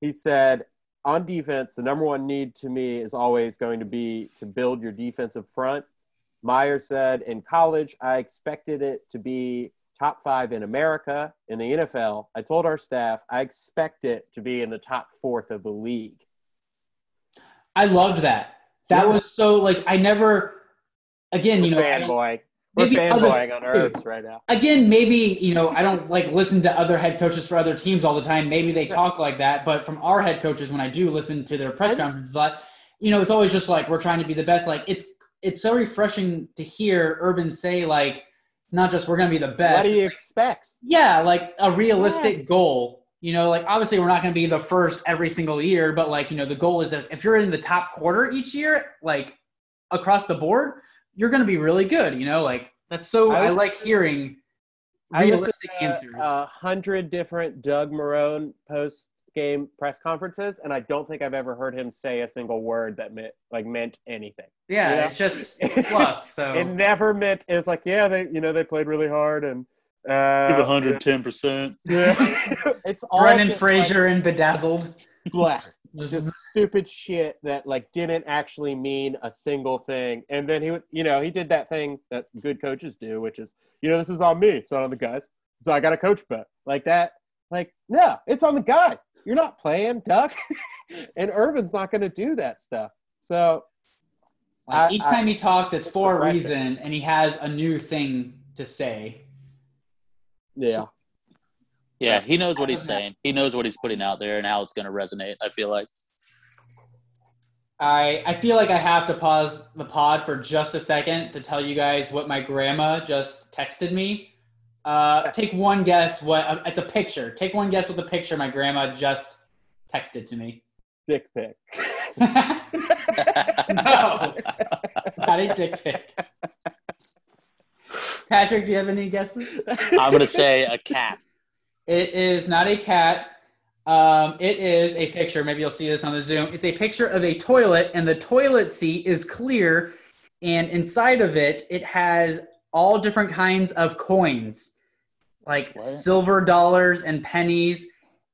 He said, on defense, the number one need to me is always going to be to build your defensive front. Meyer said, in college, I expected it to be top five in America. In the NFL, I told our staff, I expect it to be in the top fourth of the league. I loved that. That yeah. was so like I never. Again, you know, fanboy. We're fanboying on Herbs right now. Again, maybe you know I don't like listen to other head coaches for other teams all the time. Maybe they talk like that, but from our head coaches, when I do listen to their press conferences a lot, you know, it's always just like we're trying to be the best. Like it's it's so refreshing to hear Urban say like not just we're going to be the best. What do you expect? Yeah, like a realistic yeah. goal. You know, like obviously we're not going to be the first every single year, but like you know the goal is that if you're in the top quarter each year, like across the board, you're going to be really good. You know, like that's so I, I like hearing realistic I answers. A hundred different Doug Marrone post game press conferences, and I don't think I've ever heard him say a single word that meant like meant anything. Yeah, you know? it's just fluff. So it never meant. It's like yeah, they you know they played really hard and. Uh, Give 110 percent. Yeah, it's all Brendan Fraser like, and bedazzled. Blah just stupid shit that like didn't actually mean a single thing. And then he would, you know, he did that thing that good coaches do, which is, you know, this is on me, it's not on the guys. So I got a coach bet like that. Like, no, it's on the guy. You're not playing, Duck. and Irvin's not going to do that stuff. So like I, each time I, he talks, it's for a reason, and he has a new thing to say. Yeah. Yeah, he knows what he's saying. He knows what he's putting out there and how it's going to resonate. I feel like. I I feel like I have to pause the pod for just a second to tell you guys what my grandma just texted me. Uh, take one guess what uh, it's a picture. Take one guess what the picture my grandma just texted to me. Dick pic. no, not a dick pic. Patrick, do you have any guesses? I'm gonna say a cat. It is not a cat. Um, it is a picture. Maybe you'll see this on the Zoom. It's a picture of a toilet, and the toilet seat is clear. And inside of it, it has all different kinds of coins, like what? silver dollars and pennies,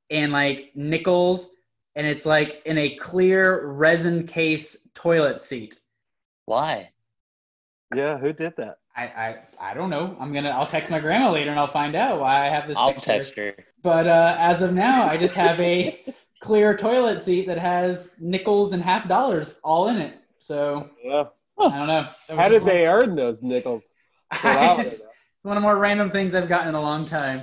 and like nickels. And it's like in a clear resin case toilet seat. Why? Yeah, who did that? I, I I don't know. I'm gonna I'll text my grandma later and I'll find out why I have this. I'll picture. text her. But uh, as of now, I just have a clear toilet seat that has nickels and half dollars all in it. So yeah. I don't know. How did they earn those nickels? it's one of the more random things I've gotten in a long time.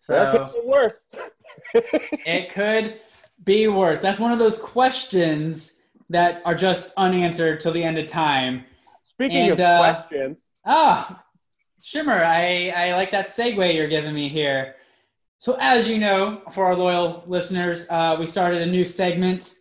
So that could be worse. it could be worse. That's one of those questions that are just unanswered till the end of time. Speaking and, of uh, questions, Ah, Shimmer, I, I like that segue you're giving me here. So, as you know, for our loyal listeners, uh, we started a new segment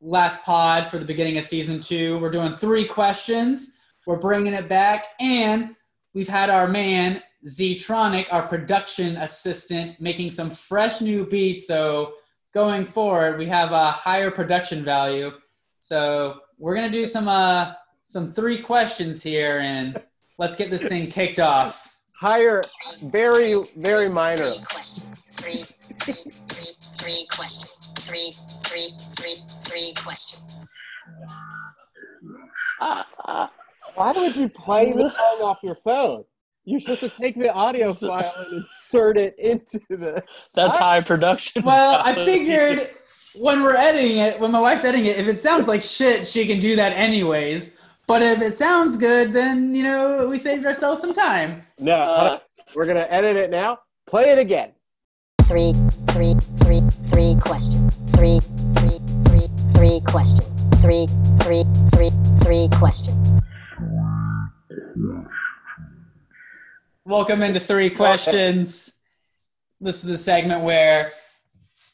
last pod for the beginning of season two. We're doing three questions. We're bringing it back, and we've had our man Ztronic, our production assistant, making some fresh new beats. So, going forward, we have a higher production value. So, we're gonna do some uh, some three questions here, and let's get this thing kicked off. Higher, very, very minor. Three, three, three, three questions. Three, three, three, three questions. Uh, uh, why would you play the song off your phone? You're supposed to take the audio file and insert it into the. That's high production. Well, I figured when we're editing it, when my wife's editing it, if it sounds like shit, she can do that anyways. But if it sounds good, then you know we saved ourselves some time. No, uh, we're gonna edit it now. Play it again. Three, three, three, three question. Three, three, three, three question. Three, three, three, three question. Welcome into three questions. This is the segment where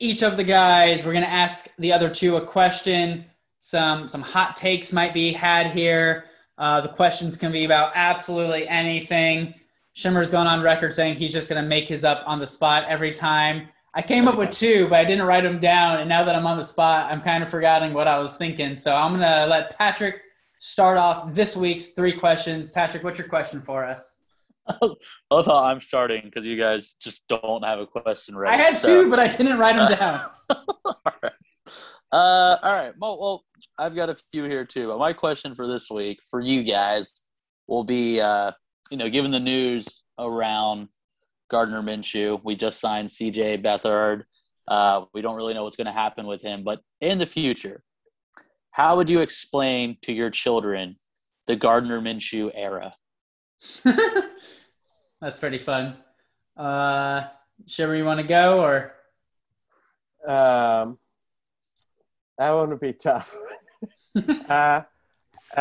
each of the guys we're going to ask the other two a question. Some some hot takes might be had here. Uh, the questions can be about absolutely anything. Shimmer's gone on record saying he's just going to make his up on the spot every time. I came up with two, but I didn't write them down. And now that I'm on the spot, I'm kind of forgetting what I was thinking. So I'm going to let Patrick start off this week's three questions. Patrick, what's your question for us? I love how I'm starting because you guys just don't have a question ready. I had so- two, but I didn't write them down. all right. Uh, all right. Well, well, I've got a few here too. But my question for this week for you guys will be, uh, you know, given the news around Gardner Minshew, we just signed CJ Beathard. Uh, we don't really know what's going to happen with him, but in the future, how would you explain to your children the Gardner Minshew era? That's pretty fun. Uh, Shimmer, you want to go or? Um, that one would be tough. uh,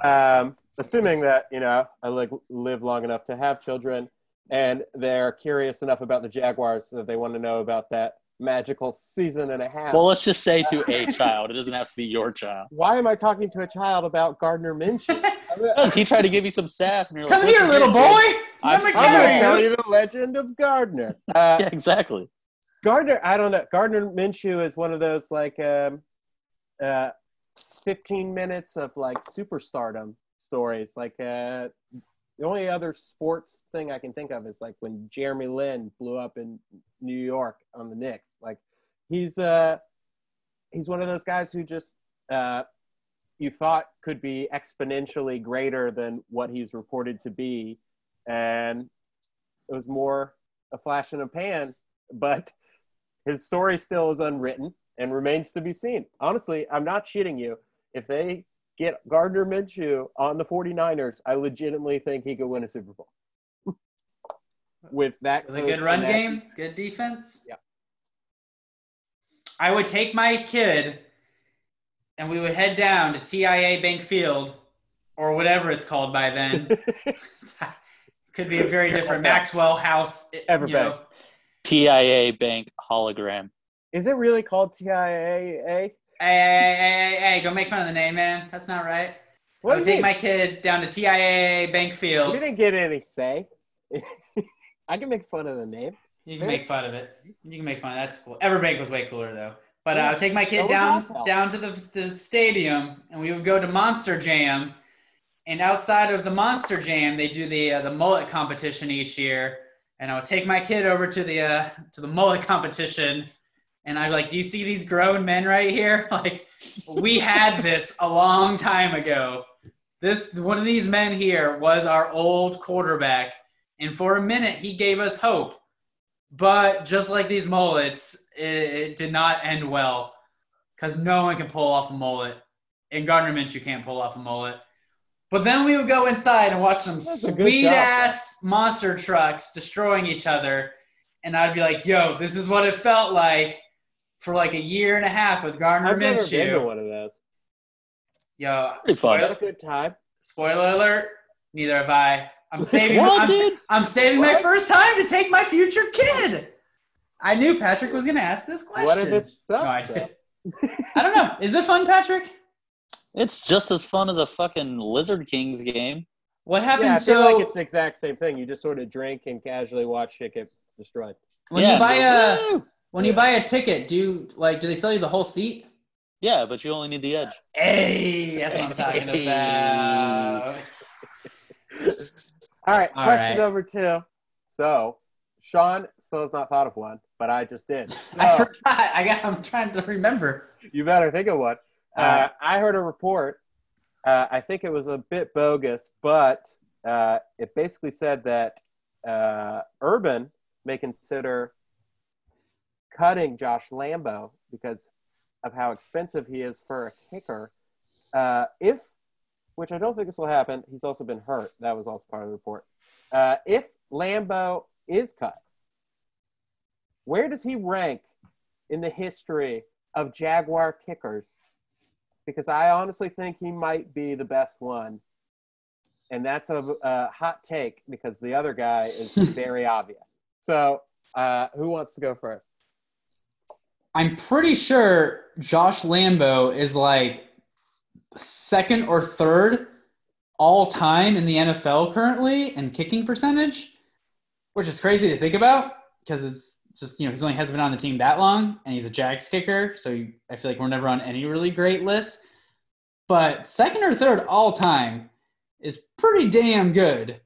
um, assuming that you know I live, live long enough to have children, and they're curious enough about the Jaguars that they want to know about that magical season and a half. Well, let's just say to a child. It doesn't have to be your child. Why am I talking to a child about Gardner Minshew? I'm gonna, Because he tried to give you some sass, and you're Come like, here, little boy. I'm Let sorry. I'm tell gonna tell you. you the legend of Gardner. Uh, Yeah, exactly. Gardner, I don't know. Gardner Minshew is one of those like um, uh, 15 minutes of like superstardom stories. Like uh, the only other sports thing I can think of is like when Jeremy Lin blew up in New York on the Knicks. Like he's uh, he's one of those guys who just uh, you thought could be exponentially greater than what he's reported to be, and it was more a flash in a pan. But his story still is unwritten and remains to be seen. Honestly, I'm not cheating you. If they get Gardner Minshew on the 49ers, I legitimately think he could win a Super Bowl. With that With a good run that- game, good defense. Yeah. I would take my kid and we would head down to TIAA Bank Field or whatever it's called by then. Could be a very different Maxwell House. you Everbank. know. TIAA Bank hologram. Is it really called TIAA? Hey, hey, hey, hey, hey, don't make fun of the name, man. That's not right. What I would take mean? my kid down to TIAA Bank You didn't get any say. I can make fun of the name. You can make fun of it. You can make fun of it. That's cool. Everbank was way cooler though. But uh, I'll take my kid down down to the, the stadium, and we would go to Monster Jam. And outside of the Monster Jam, they do the uh, the mullet competition each year. And I would take my kid over to the uh, to the mullet competition, and I'd be like, "Do you see these grown men right here? Like, we had this a long time ago. This one of these men here was our old quarterback, and for a minute he gave us hope." But just like these mullets, it, it did not end well because no one can pull off a mullet. And Gardner Minshew can't pull off a mullet. But then we would go inside and watch some That's a good sweet ass monster trucks destroying each other. And I'd be like, yo, this is what it felt like for like a year and a half with Gardner I've never been to one of those. Yo, Pretty fun. Had a spoiler, good time. spoiler alert, neither have I. I'm saving What, I'm, dude? I'm saving my first time to take my future kid. I knew Patrick was going to ask this question. What if it No, I, sucks? did. I don't know. Is it fun, Patrick? It's just as fun as a fucking Lizard Kings game. What happened? Yeah, I feel so like it's the exact same thing. You just sort of drink and casually watch shit get destroyed. when yeah, you buy a woo! when you buy a ticket, do you, like do they sell you the whole seat? Yeah, but you only need the edge. Hey, that's what I'm talking Hey. about. All right, All question right. number two. So, Sean still has not thought of one, but I just did. I So, forgot. I got. I'm trying to remember. you better think of one. All Uh. I heard a report. Uh, I think it was a bit bogus, but uh, it basically said that uh, Urban may consider cutting Josh Lambo because of how expensive he is for a kicker. Uh, if, which I don't think this will happen, he's also been hurt. That was also part of the report. Uh, if Lambo is cut, where does he rank in the history of Jaguar kickers? Because I honestly think he might be the best one and that's a, a hot take because the other guy is very obvious. So, uh, who wants to go first? I'm pretty sure Josh Lambo is like second or third all time in the NFL currently in kicking percentage, which is crazy to think about because it's just, you know, he's only hasn't been on the team that long and he's a Jags kicker. So you, I feel like we're never on any really great list. But second or third all time is pretty damn good.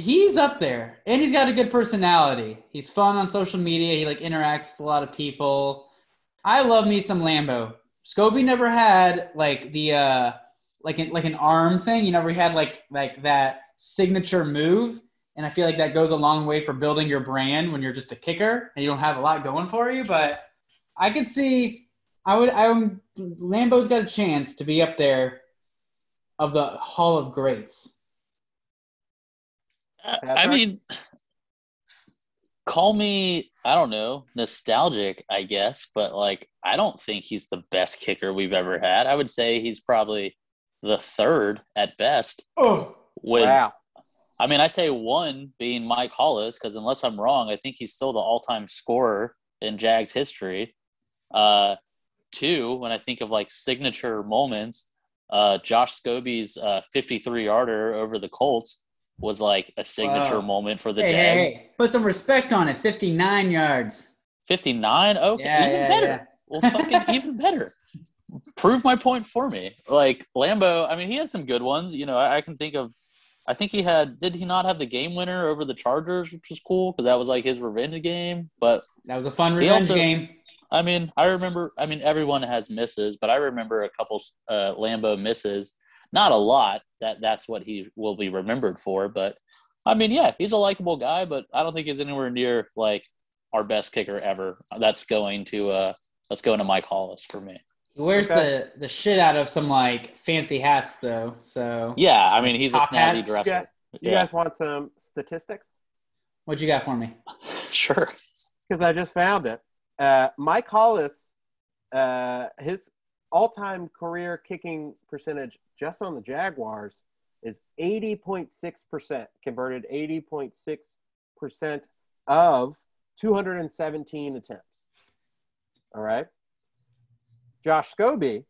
He's up there and he's got a good personality. He's fun on social media. He like interacts with a lot of people. I love me some Lambo. Scobee never had like the uh like an, like an arm thing. You never had like like that signature move, and I feel like that goes a long way for building your brand when you're just a kicker and you don't have a lot going for you. But I could see, I would, I'm Lambo's got a chance to be up there of the Hall of Greats. I mean, call me, I don't know, nostalgic, I guess, but like, I don't think he's the best kicker we've ever had. I would say he's probably the third at best. Oh, With, wow. I mean, I say one being Mike Hollis because unless I'm wrong, I think he's still the all-time scorer in Jags history. Uh, two, when I think of like signature moments, uh, Josh Scobee's uh, 53 yarder over the Colts was like a signature Wow. moment for the hey, Jags. hey, hey, put some respect on it. 59 yards. 59? Okay, Yeah, even yeah, better. yeah. Well, fucking even better. Prove my point for me. Like Lambo, I mean, he had some good ones. You know, I, I can think of. I think he had. Did he not have the game winner over the Chargers, which was cool because that was like his revenge game. But That was a fun revenge also- game. I mean, I remember. I mean, everyone has misses, but I remember a couple uh, Lambo misses. Not a lot. That that's what he will be remembered for. But I mean, yeah, he's a likable guy, but I don't think he's anywhere near like our best kicker ever. That's going to uh, that's going to Mike Hollis for me. He wears Okay. the, the shit out of some like fancy hats though. So Yeah, I mean, he's a snazzy hats. dresser. Yeah. You Yeah, guys want some statistics? what you got for me? sure. Because I just found it. Uh, Mike Hollis, uh, his all-time career kicking percentage just on the Jaguars is 80.6%, converted 80.6% of 217 attempts. All right. Josh Scobee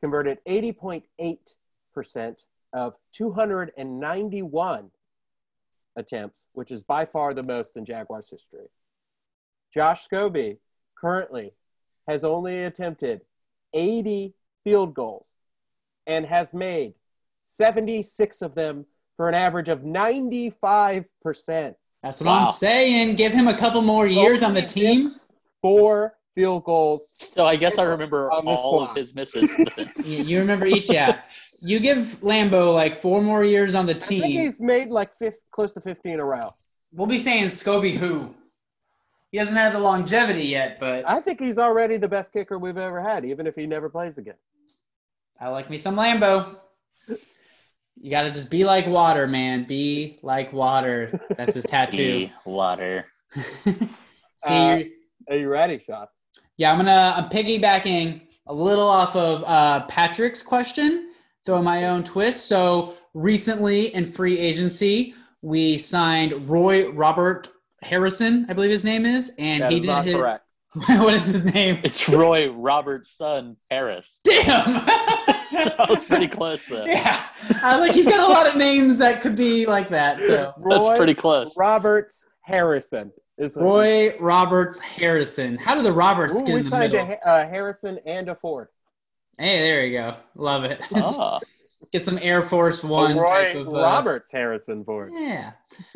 converted 80.8% of 291 attempts, which is by far the most in Jaguars history. Josh Scobee currently has only attempted 80 field goals and has made 76 of them for an average of 95%. That's what Wow. I'm saying. Give him a couple more years on the team. Four field goals. So I guess I remember all squad. of his misses. You, you remember each, yeah. You give Lambo like four more years on the team. I think team. he's made like fif- close to 15 in a row. We'll be saying Scobee who. He doesn't have the longevity yet, but I think he's already the best kicker we've ever had, even if he never plays again. I like me some Lambo. You got to just be like water, man. Be like water. That's his tattoo. Be water. See, Uh, you're- you ready, Sean? Yeah, I'm gonna I'm piggybacking a little off of uh, Patrick's question, throwing my own twist. So recently in free agency, we signed Roy Robert Harrison, I believe his name is, and That he is did not his. correct. what is his name? It's Roy Robert's son, Harris. Damn. That was pretty close, though. yeah, I was like he's got a lot of names that could be like that. So Roy That's pretty close. Roberts Harrison is Roy Roberts Harrison. How did the Roberts Ooh, get we in the signed middle? a Ha- uh, Harrison and a Ford. hey, there you go. Love it. Ah, Get some Air Force One Roy type of uh, Roberts Harrison Ford. Yeah.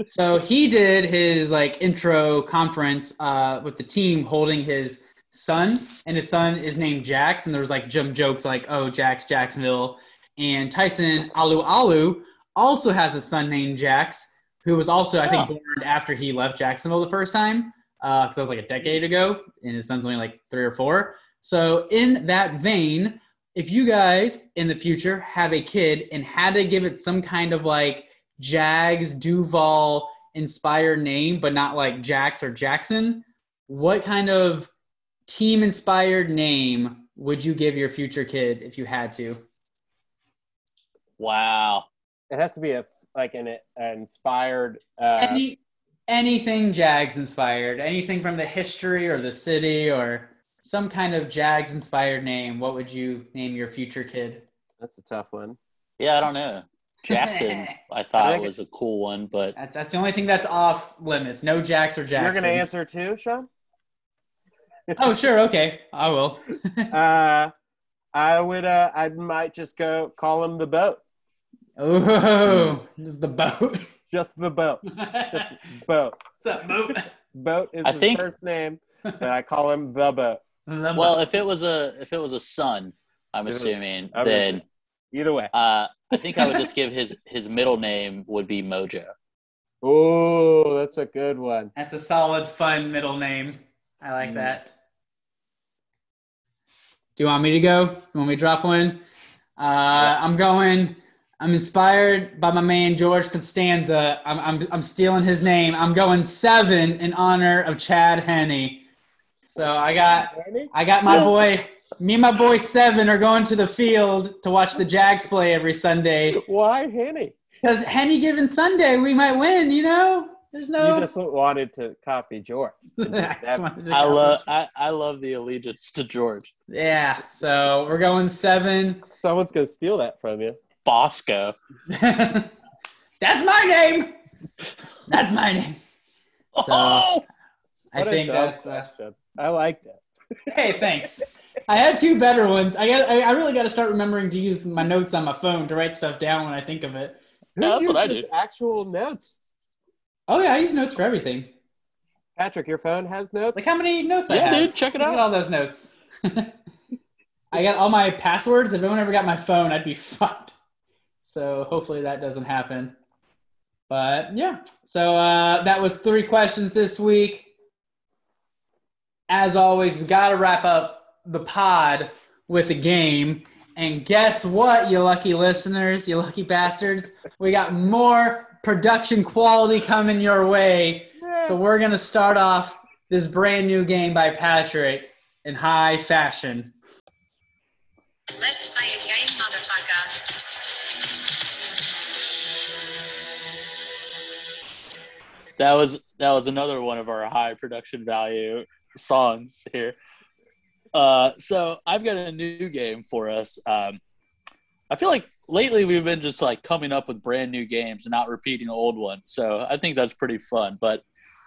So he did his like intro conference uh, with the team holding his son, and his son is named Jax, and there was like jump jokes like, "Oh, Jax, Jacksonville," and Tyson Alualu also has a son named Jax, who was also I think Oh. born after he left Jacksonville the first time, because that was like a decade ago, and his son's only like three or four. So in that vein, if you guys in the future have a kid and had to give it some kind of like Jags Duval inspired name, but not like Jax or Jackson, what kind of team inspired name would you give your future kid if you had to? wow. It has to be a like an, an inspired. Uh, Any anything Jags inspired, anything from the history or the city or some kind of Jags inspired name. What would you name your future kid? that's a tough one. Yeah, I don't know. Jackson, I thought was a cool one, but That- That's the only thing that's off limits. No Jacks or Jackson. You're gonna answer too, Sean. Oh, sure. Okay, I will. Uh, I would. Uh, I might just go call him the boat. oh, just the boat. Just the boat. Just boat. What's up, boat? Boat is I his think- first name, but I call him the boat. The well, if it was a if it was a son, I'm It assuming, I'm then Either way. uh, I think I would just give his his middle name would be Mojo. Oh, that's a good one. that's a solid, fun middle name. I like Mm. that. Do you want me to go? You want me to drop one? Uh, I'm going. I'm inspired by my man George Costanza. I'm, I'm, I'm stealing his name. I'm going seven in honor of Chad Henne. So I got I got my boy. Me and my boy Seven are going to the field to watch the Jags play every Sunday. Why Henne? Because any given Sunday we might win. You know, there's no. You just wanted to copy George. I to I love I, I love the allegiance to George Yeah. So we're going seven. Someone's gonna steal that from you. Bosco. That's my name. That's my name. Oh, I think that's. Uh, question. I liked it. hey, thanks. I had two better ones. I got. I I really got to start remembering to use my notes on my phone to write stuff down when I think of it. Who Yeah, that's what I uses do. Actual notes. Oh yeah, I use notes for everything. Patrick, your phone has notes. Like how many notes I yeah, have? dude, check it Look at out. all those notes. I got all my passwords. If anyone ever got my phone, I'd be fucked. So hopefully that doesn't happen. But yeah, so uh, that was three questions this week. As always, we got to wrap up the pod with a game. And guess what, you lucky listeners, you lucky bastards? We got more production quality coming your way. So we're gonna start off this brand new game by Patrick in high fashion. Let's play a game, motherfucker. That was that was another one of our high production value songs here. Uh, so I've got a new game for us. Um, I feel like lately we've been just like coming up with brand new games and not repeating old ones. So I think that's pretty fun. But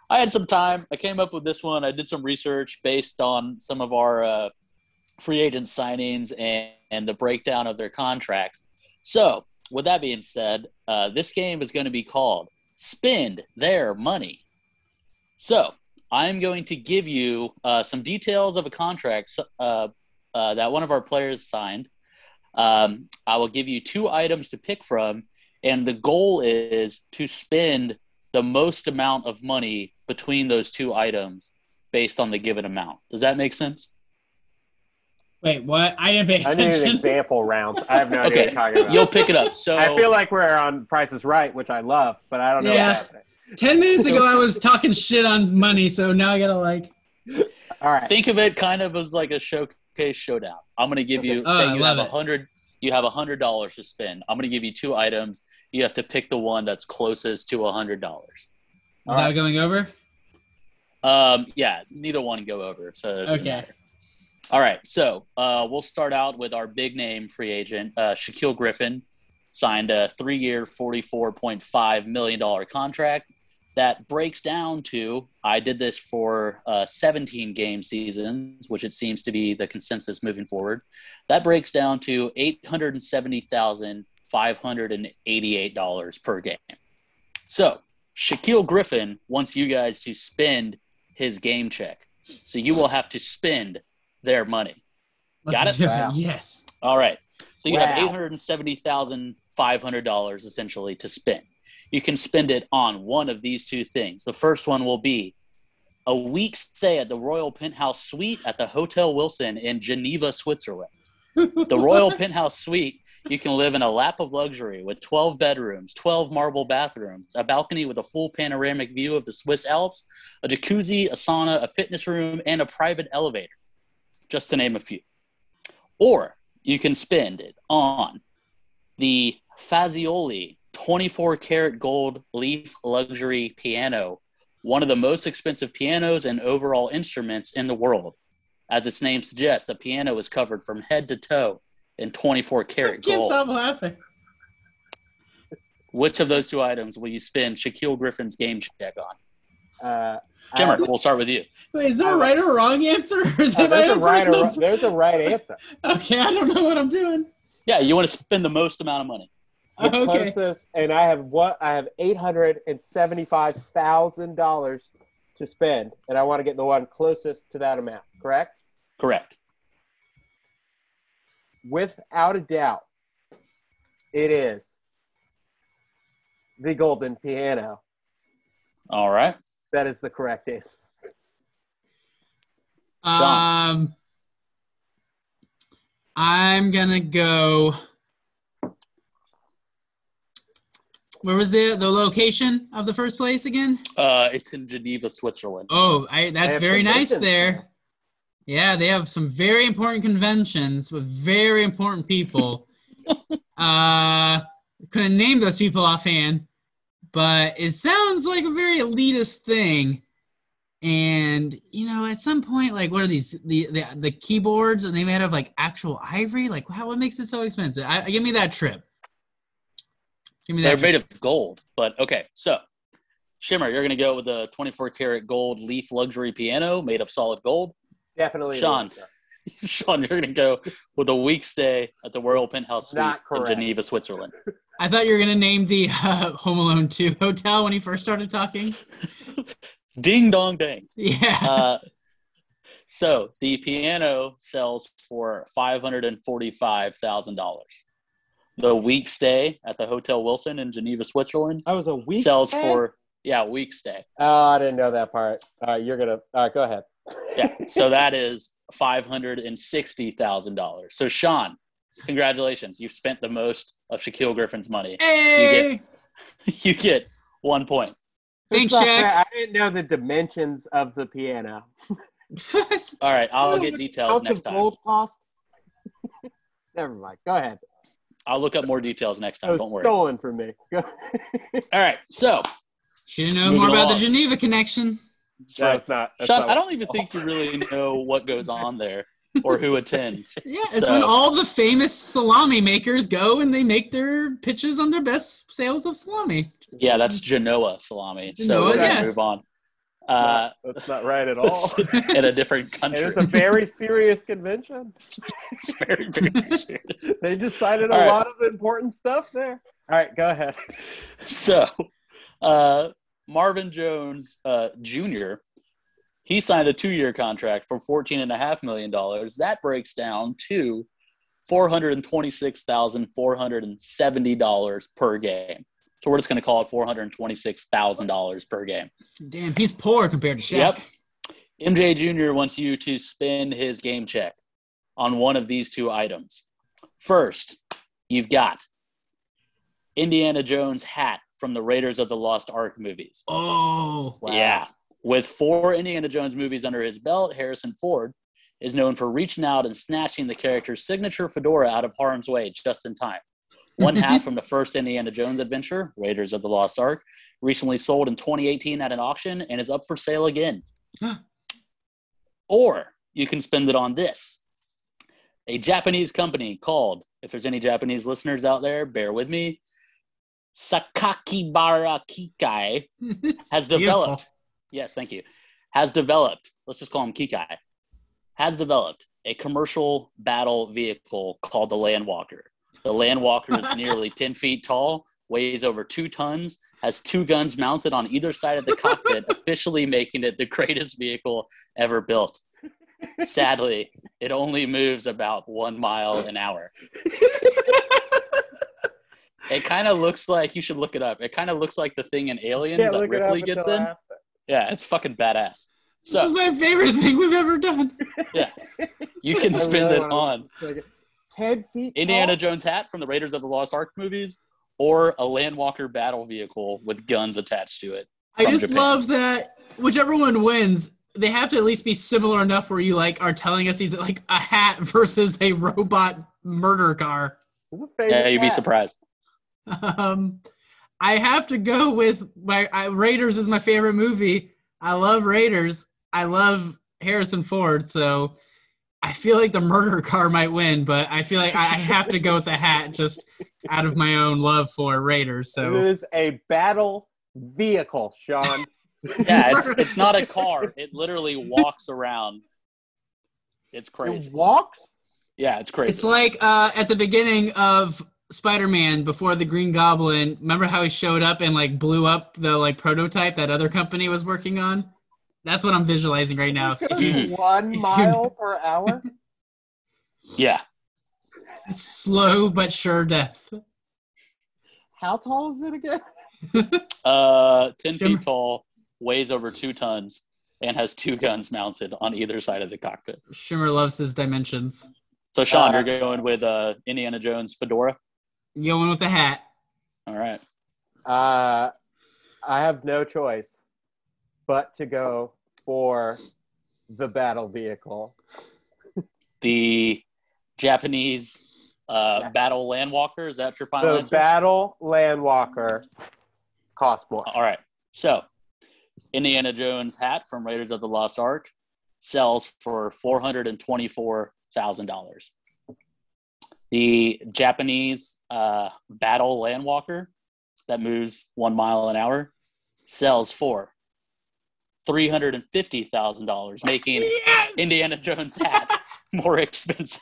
I had some time. I came up with this one. I did some research based on some of our uh, free agent signings and, and the breakdown of their contracts. So with that being said, uh, this game is going to be called Spend Their Money. So I'm going to give you uh, some details of a contract uh, uh, that one of our players signed. Um, I will give you two items to pick from, and the goal is to spend the most amount of money between those two items based on the given amount. Does that make sense? Wait, what? I didn't pay attention. I need an example round. I have no idea what Okay, you're talking about. you'll pick it up. So I feel like we're on Price is Right, which I love, but I don't know Yeah. what's happening. Ten minutes ago, I was talking shit on money, so now I gotta like. All right. think of it kind of as like a showcase showdown. I'm going to give you Oh, say I you have a hundred you have a hundred dollars to spend. I'm going to give you two items. You have to pick the one that's closest to a hundred dollars. Is that going over? Um, yeah, neither one go over. So Okay. matter. All right, so uh, we'll start out with our big name free agent, uh, Shaquill Griffin, signed a three-year, forty-four point five million dollar contract. That breaks down to I did this for uh, 17 game seasons, which it seems to be the consensus moving forward. That breaks down to eight hundred and seventy thousand five hundred and eighty-eight dollars per game. So Shaquill Griffin wants you guys to spend his game check. So you will have to spend their money. Got it? do Wow. Yes. All right. So you have Wow. eight hundred and seventy thousand five hundred dollars essentially to spend. You can spend it on one of these two things. The first one will be a week stay at the Royal Penthouse Suite at the Hotel Wilson in Geneva, Switzerland. The Royal Penthouse Suite, you can live in a lap of luxury with 12 bedrooms, 12 marble bathrooms, a balcony with a full panoramic view of the Swiss Alps, a jacuzzi, a sauna, a fitness room, and a private elevator, just to name a few. Or you can spend it on the Fazioli 24 karat gold leaf luxury piano, one of the most expensive pianos and overall instruments in the world. As its name suggests, the piano is covered from head to toe in 24 I karat can't gold. stop laughing. Which of those two items will you spend Shaquill Griffin's game check on? Uh, Jimmer, uh, we'll start with you. Wait, is there a I- right or wrong answer? Or is uh, there's, a right or, there's a right answer. Okay, I don't know what I'm doing. Yeah, you want to spend the most amount of money. The Okay. closest, and I have what I have eight hundred and seventy-five thousand dollars to spend, and I want to get the one closest to that amount. Correct? Correct. Without a doubt, it is the golden piano. All right. That is the correct answer. Sean. Um, I'm gonna go. Where was the the location of the first place again? Uh, it's in Geneva, Switzerland. Oh, I, that's have very nice there. there. Yeah, they have some very important conventions with very important people. uh, couldn't name those people offhand, but it sounds like a very elitist thing. And you know, at some point, like, what are these the the, the keyboards? And they made of like actual ivory. Like, how what makes it so expensive? I, give me that trip. Give me that. They're made of gold, but okay. So, Shimmer, you're going to go with a 24 karat gold Leaf luxury piano made of solid gold. Definitely. Sean, Sean, you're going to go with a week stay at the Royal Penthouse Suite in Geneva, Switzerland. I thought you were going to name the uh, Home Alone 2 hotel when you first started talking. Ding dong dang. Yeah. Uh, so the piano sells for $545,000. The week stay at the Hotel Wilson in Geneva, Switzerland, I was a week. sells stay? for yeah week stay. Oh, I didn't know that part. All right, you're gonna. All right, go ahead. Yeah, so that is five hundred and sixty thousand dollars. So Sean, congratulations, you've spent the most of Shaquill Griffin's money. hey. you get one point. Thanks, Shaq. I didn't know the dimensions of the piano. All right, I'll get what details ounce next of time. gold cost? Never mind. Go ahead. I'll look up more details next time. was Don't worry. stolen from me. All right, so Should know Moving more about along. the Geneva connection. that's right. That's not. That's Sean, not I don't even think you really know what goes on there or who attends. Yeah, it's So- when all the famous salami makers go and they make their pitches on their best sales of salami. Yeah, that's Genoa salami. so we're gonna yeah. move on. Uh, That's not right at all. in a different country. It's a very serious convention. it's very, very serious. They decided a All right. lot of important stuff there. All right, go ahead. So, uh, Marvin Jones uh, Jr. He signed a two-year contract for fourteen and a half million dollars. That breaks down to four hundred and twenty-six thousand four hundred and seventy dollars per game. So we're just going to call it four hundred twenty-six thousand dollars per game. Damn, he's poor compared to Shaq. Yep. MJ Jr. wants you to spend his game check on one of these two items. First, you've got Indiana Jones hat from the Raiders of the Lost Ark movies. Oh. Wow. Yeah. With four Indiana Jones movies under his belt, Harrison Ford is known for reaching out and snatching the character's signature fedora out of harm's way just in time. One half from the first Indiana Jones adventure, Raiders of the Lost Ark, recently sold in 2018 at an auction and is up for sale again. Or you can spend it on this. A Japanese company called, if there's any Japanese listeners out there, bear with me, Sakakibara Kikai has developed. Yes, thank you. Has developed. Let's just call him Kikai. Has developed a commercial battle vehicle called the Landwalker. The Landwalker is nearly 10 feet tall, weighs over two tons, has two guns mounted on either side of the cockpit, officially making it the greatest vehicle ever built. Sadly, it only moves about one mile an hour. It kind of looks like you should look it up. It kind of looks like the thing in Aliens Can't that look it up Ripley gets in. after. Yeah, it's fucking badass. This is my favorite thing we've ever done. Yeah, you can I spend really it on like, Ten feet. Indiana tall? Jones hat from the Raiders of the Lost Ark movies, or a Landwalker battle vehicle with guns attached to it. I just Japan. love that whichever one wins, they have to at least be similar enough where you like are telling us he's like a hat versus a robot murder car. It's a famous Yeah, you'd be surprised. Um, I have to go with my I, Raiders is my favorite movie. I love Raiders. I love Harrison Ford, so I feel like the murder car might win, but I feel like I I have to go with the hat just out of my own love for Raiders. So it is a battle vehicle, Sean. Yeah, it's, it's not a car. It literally walks around. It's crazy. It walks. Yeah, it's crazy. it's like uh, at the beginning of Spider-Man before the Green Goblin. Remember how he showed up and like blew up the like prototype that other company was working on? That's what I'm visualizing right now. If you One mile per hour. yeah. slow but sure death. How tall is it again? Uh, 10 Jim- feet tall, weighs over two tons, and has two guns mounted on either side of the cockpit. Shimmer loves his dimensions. So, Sean, Uh, you're going with uh, Indiana Jones fedora? Going with the hat. All right. Uh, I have no choice but to go for the battle vehicle. The Japanese uh, battle landwalker. Is that your final answer? The answer? battle Landwalker cost more. All right. So, Indiana Jones hat from Raiders of the Lost Ark sells for four hundred and twenty-four thousand dollars. The Japanese uh, battle landwalker that moves one mile an hour sells for three hundred and fifty thousand dollars, making Yes! Indiana Jones hat more expensive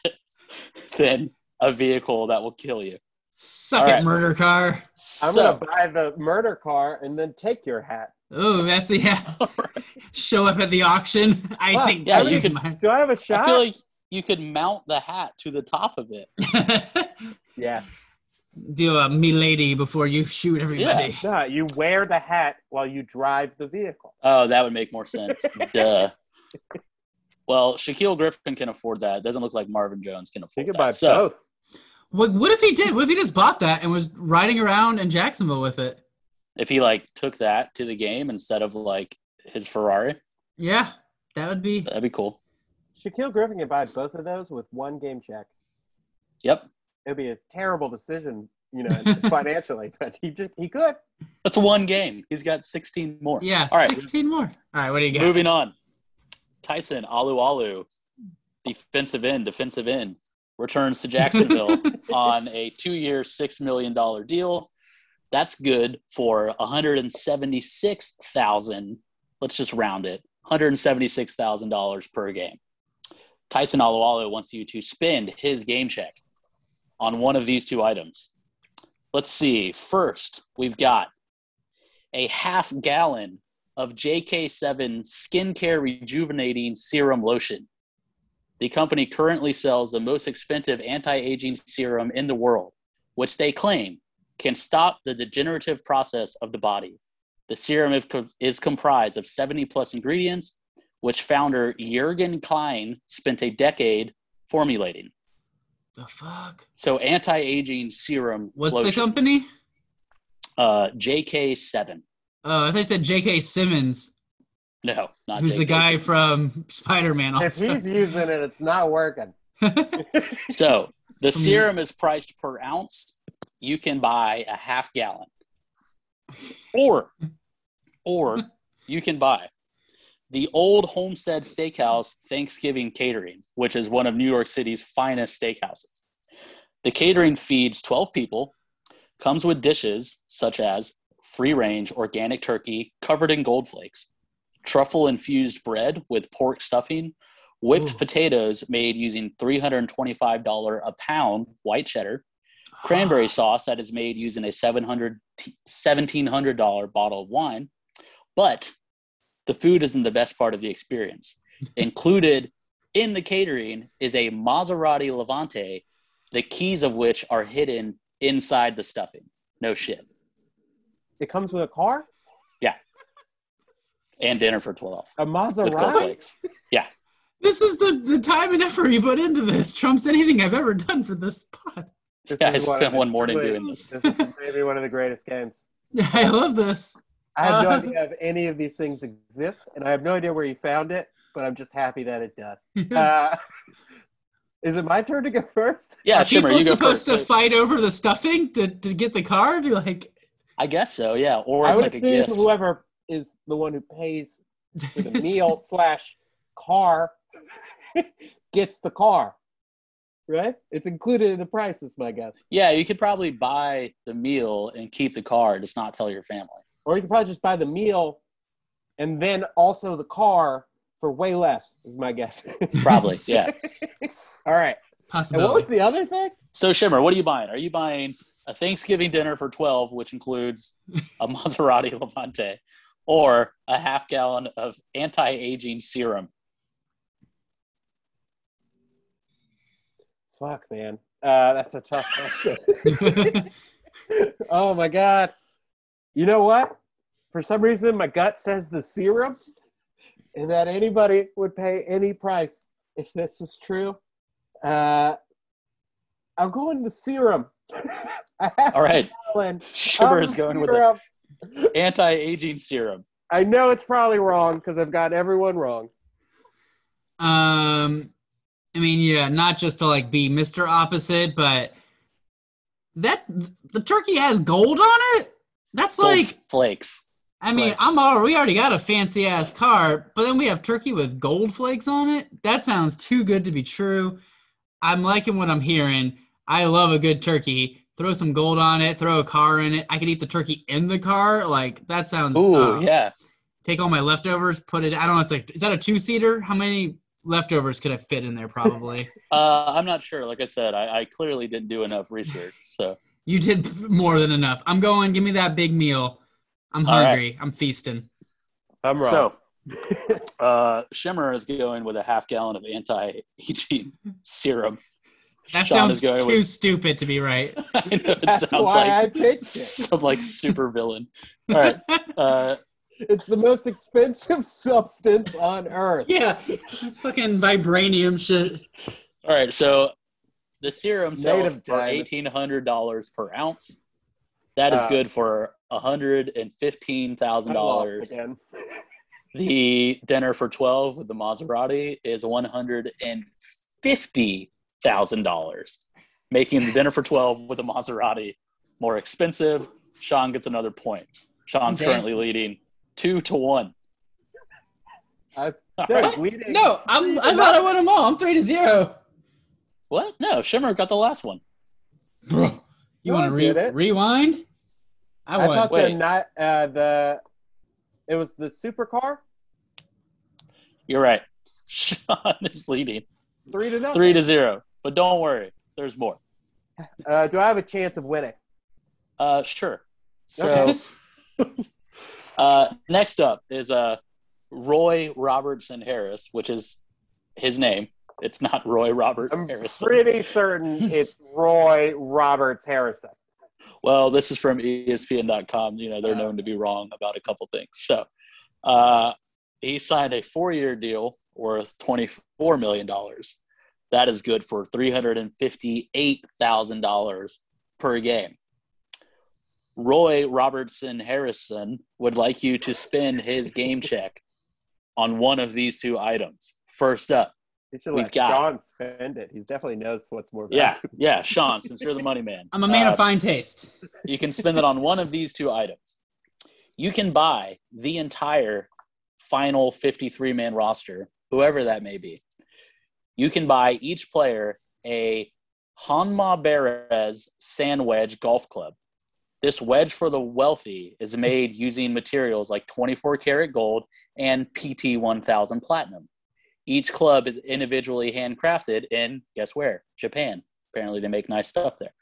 than a vehicle that will kill you. Suck All it, right. murder car. I'm So- gonna buy the murder car and then take your hat. Oh, that's a, yeah. Show up at the auction. I Wow, think yeah, you is could- mine. Do I have a shot? I feel like you could mount the hat to the top of it. yeah. Do a milady before you shoot everybody. No, you wear the hat while you drive the vehicle. Oh, that would make more sense. Duh. Well, Shaquill Griffin can afford that. It doesn't look like Marvin Jones can afford can that. buy so, both. What, what if he did? What if he just bought that and was riding around in Jacksonville with it? if he like took that to the game instead of like his Ferrari, Yeah, that would be. that'd be cool. Shaquill Griffin can buy both of those with one game check. Yep. It'd be a terrible decision, you know, financially, but he just he could. That's one game. He's got 16 more. Yeah, All right. 16 more. All right, what do you got? Moving on. Tyson Alualu, defensive end, defensive end, returns to Jacksonville on a two-year, six million dollar deal. That's good for 176,000. Let's just round it. 176,000 dollars per game. Tyson Alualu wants you to spend his game check on one of these two items. Let's see. First, we've got a half gallon of JK7 skincare rejuvenating serum lotion. The company currently sells the most expensive anti aging serum in the world, which they claim can stop the degenerative process of the body. The serum is, is comprised of 70 plus ingredients, which founder Jurgen Klein spent a decade formulating. The fuck? So, anti aging serum What's lotion, the company? Uh, JK7. Oh, I thought you said J.K. Simmons, No, not who's the JK7. guy from Spider-Man. If Also. he's using it, it's not working. So the serum is priced per ounce. You can buy a half gallon, or or you can buy the old Homestead Steakhouse Thanksgiving catering, which is one of New York City's finest steakhouses. The catering feeds 12 people, comes with dishes such as free range organic turkey covered in gold flakes, truffle infused bread with pork stuffing, whipped Ooh. potatoes made using $325 a pound white cheddar, cranberry sauce that is made using a 700 t- $1,700 bottle of wine. But the food isn't the best part of the experience. Included in the catering is a Maserati Levante, the keys of which are hidden inside the stuffing. No shit. It comes with a car, Yeah. And dinner for 12 a Maserati. Yeah. This is the, the time and effort you put into this. Trumps anything I've ever done for this pod. This Yeah, is I one spent one morning doing this. This is maybe one of the greatest games. Yeah, I love this. I have no Uh. idea if any of these things exist, and I have no idea where you found it, but I'm just happy that it does. Uh, is it my turn to go first? Yeah, Are Shimmer, people you go supposed first. to fight over the stuffing to, to get the card? Like, I guess so. Yeah, or I would like a assume gift. whoever is the one who pays for the meal slash car gets the car. Right? It's included in the price, is my guess. Yeah, you could probably buy the meal and keep the car, just not tell your family. Or you could probably just buy the meal and then also the car for way less, is my guess. Probably, yeah. All right. And what was the other thing? So Shimmer, what are you buying? Are you buying a Thanksgiving dinner for twelve, which includes a Maserati Levante, or a half gallon of anti-aging serum? Fuck, man. Uh, that's a tough question. oh my god. You know what? For some reason, my gut says the serum, and that anybody would pay any price if this was true. Uh, I'm going the serum. I have All right, a gallon is going with the anti-aging serum. I know it's probably wrong because I've got everyone wrong. Um, I mean, yeah, not just to like be Mr. Opposite, but that the turkey has gold on it. That's Gold like, flakes. I mean, Right. I'm all we already got a fancy ass car, but then we have turkey with gold flakes on it. That sounds too good to be true. I'm liking what I'm hearing. I love a good turkey. Throw some gold on it. Throw a car in it. I could eat the turkey in the car. Like that sounds. Ooh, uh, yeah. Take all my leftovers. Put it. I don't know. It's like is that a two seater? How many leftovers could I fit in there? Probably. Uh, I'm not sure. Like I said, I, I clearly didn't do enough research. So You did more than enough. I'm going. Give me that big meal. I'm All right. hungry. I'm feasting. I'm wrong. So, uh, Shimmer is going with a half gallon of anti-aging serum. That Sean sounds is going too with. stupid to be right. I know it That's sounds why I like picked it. some like super villain. All right. Uh, It's the most expensive substance on earth. yeah, it's fucking vibranium shit. all right. So the serum sells for eighteen hundred dollars per ounce. That is Uh, good for hundred and fifteen thousand dollars. The dinner for twelve with the Maserati is one hundred and fifty thousand dollars, making the dinner for twelve with the Maserati more expensive. Sean gets another point. Sean's Dancing. currently leading two to one. I- No, right. No, I'm. I thought I won them all. I'm three to zero. What? No, Shimmer got the last one. Bro, you No, want to re- it. rewind? I I won. thought the not uh, the it was the supercar You're right. Sean is leading three to nothing. three to zero. But don't worry, there's more. Uh, do I have a chance of winning? Uh, sure. So Okay. uh, next up is uh, Roy Robertson Harris, which is his name. It's not Roy Robert I'm Harrison. pretty certain it's Roy Roberts Harrison. Well, this is from ESPN.com. You know, they're known to be wrong about a couple things. So uh, he signed a four year deal worth $24 million. That is good for $358,000 per game. Roy Robertson Harrison would like you to spend his game check on one of these two items. First up, He should We've let got- Sean spend it. He definitely knows what's more yeah, valuable. yeah, yeah, Sean, since you're the money man. I'm a man uh, of fine taste. you can spend it on one of these two items. You can buy the entire final 53 man roster, whoever that may be. You can buy each player a Honma Beres sand wedge golf club. This wedge for the wealthy is made using materials like 24 karat gold and PT 1000 platinum. Each club is individually handcrafted in, guess where? Japan. Apparently, they make nice stuff there.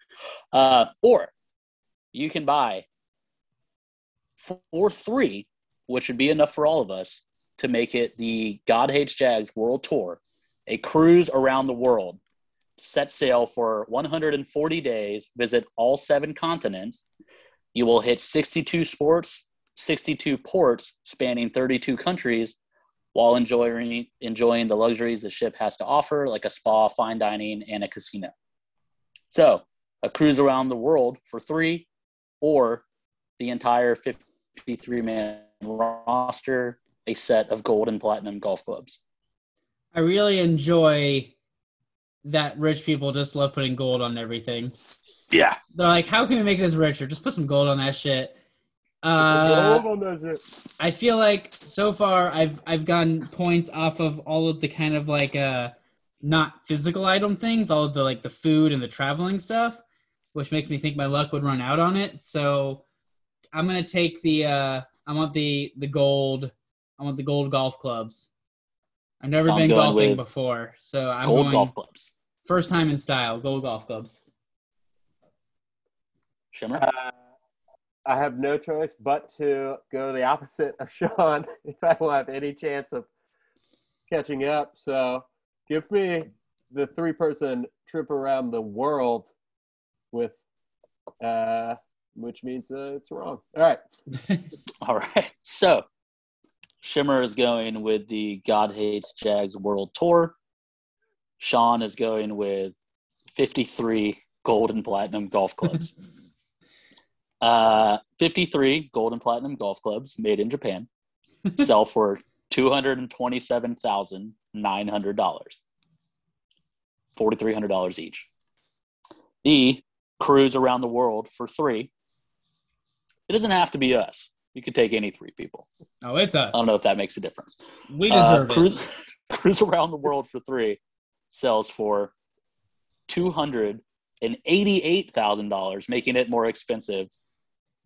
Uh, or you can buy four three which would be enough for all of us to make it the God Hates Jags World Tour, a cruise around the world. Set sail for 140 days, visit all seven continents. You will hit 62 sports, 62 ports spanning 32 countries while enjoying, enjoying the luxuries the ship has to offer, like a spa, fine dining, and a casino. So, a cruise around the world for three, or the entire 53 man roster, a set of gold and platinum golf clubs. I really enjoy that rich people just love putting gold on everything. Yeah. They're like, how can we make this richer? Just put some gold on that shit. Uh, Gold on that shit. I feel like so far I've I've gotten points off of all of the kind of like uh not physical item things, all of the like the food and the traveling stuff, which makes me think my luck would run out on it. So I'm gonna take the uh I want the the gold I want the gold golf clubs. I've never Sean's been golfing before, so I'm Gold going golf clubs. first time in style, gold golf clubs. Shimmer. Uh, I have no choice but to go the opposite of Sean if I will have any chance of catching up. So give me the three person trip around the world with, uh, which means uh, it's wrong. All right. All right. So Shimmer is going with the God Hates Jags World Tour. Sean is going with 53 gold and platinum golf clubs. uh, 53 gold and platinum golf clubs made in Japan sell for $227,900. $4,300 each. The cruise around the world for three. It doesn't have to be us. You could take any three people. oh, it's us. I don't know if that makes a difference. We Uh, deserve it. cruise, cruise around the world for three sells for two hundred and eighty-eight thousand dollars, making it more expensive.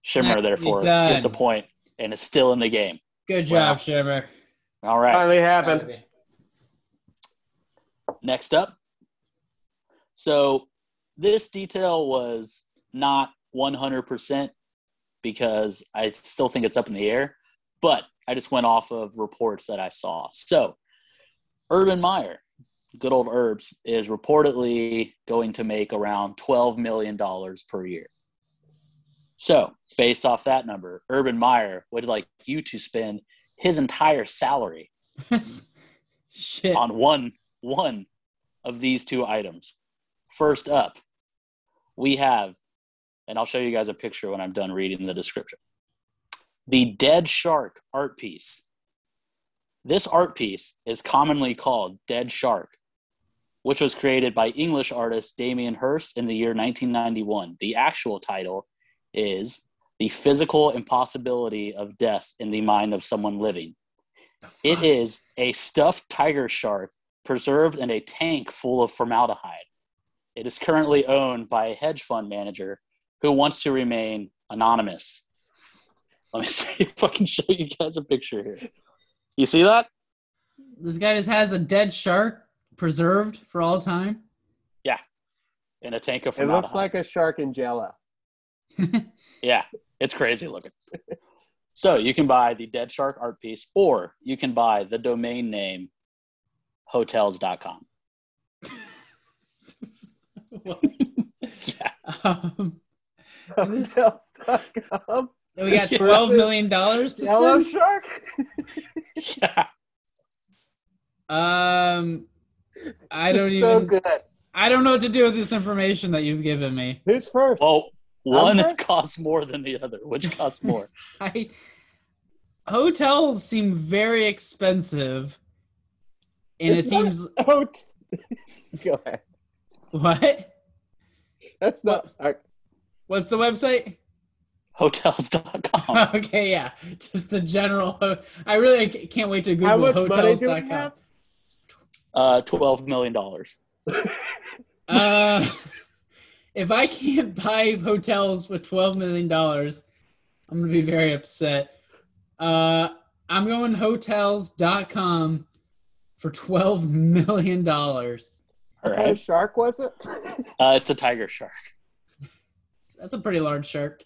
Shimmer, therefore, done. gets a point and is still in the game. Good job, Wow. Shimmer. All right, Finally happened. next up. So this detail was not one hundred percent because I still think it's up in the air, but I just went off of reports that I saw. So Urban Meyer, good old Herbs, is reportedly going to make around $12 million per year. So, based off that number, Urban Meyer would like you to spend his entire salary Shit. on one one of these two items. First up, we have, and I'll show you guys a picture when I'm done reading the description. The Dead Shark art piece. This art piece is commonly called Dead Shark, which was created by English artist Damien Hirst in the year 1991. The actual title is The Physical Impossibility of Death in the Mind of Someone Living. It is a stuffed tiger shark preserved in a tank full of formaldehyde. It is currently owned by a hedge fund manager who wants to remain anonymous. Let me see if I can show you guys a picture here. You see that? This guy just has a dead shark preserved for all time. Yeah, in a tank of formaldehyde. It looks like a shark in jello. Yeah, it's crazy looking. so you can buy the Dead Shark art piece, or you can buy the domain name hotels.com. What? Yeah. Um, This- Hotels.com. we got twelve million dollars to Jello spend. shark. Yeah. Um, I don't so even. good. I don't know what to do with this information that you've given me. Who's first? Well, one first? costs more than the other. Which costs more? I hotels seem very expensive, and It's it seems Oh, t- Go ahead. what? That's not. I- What's the website? Hotels.com. okay, yeah, just the general. I really can't wait to Google much money do we hotels.com. have? Uh, $12 million. Uh, if I can't buy hotels with twelve million dollars, I'm gonna be very upset. Uh, I'm going hotels.com for twelve million dollars. All What right. shark was it? Uh, it's a tiger shark. That's a pretty large shark.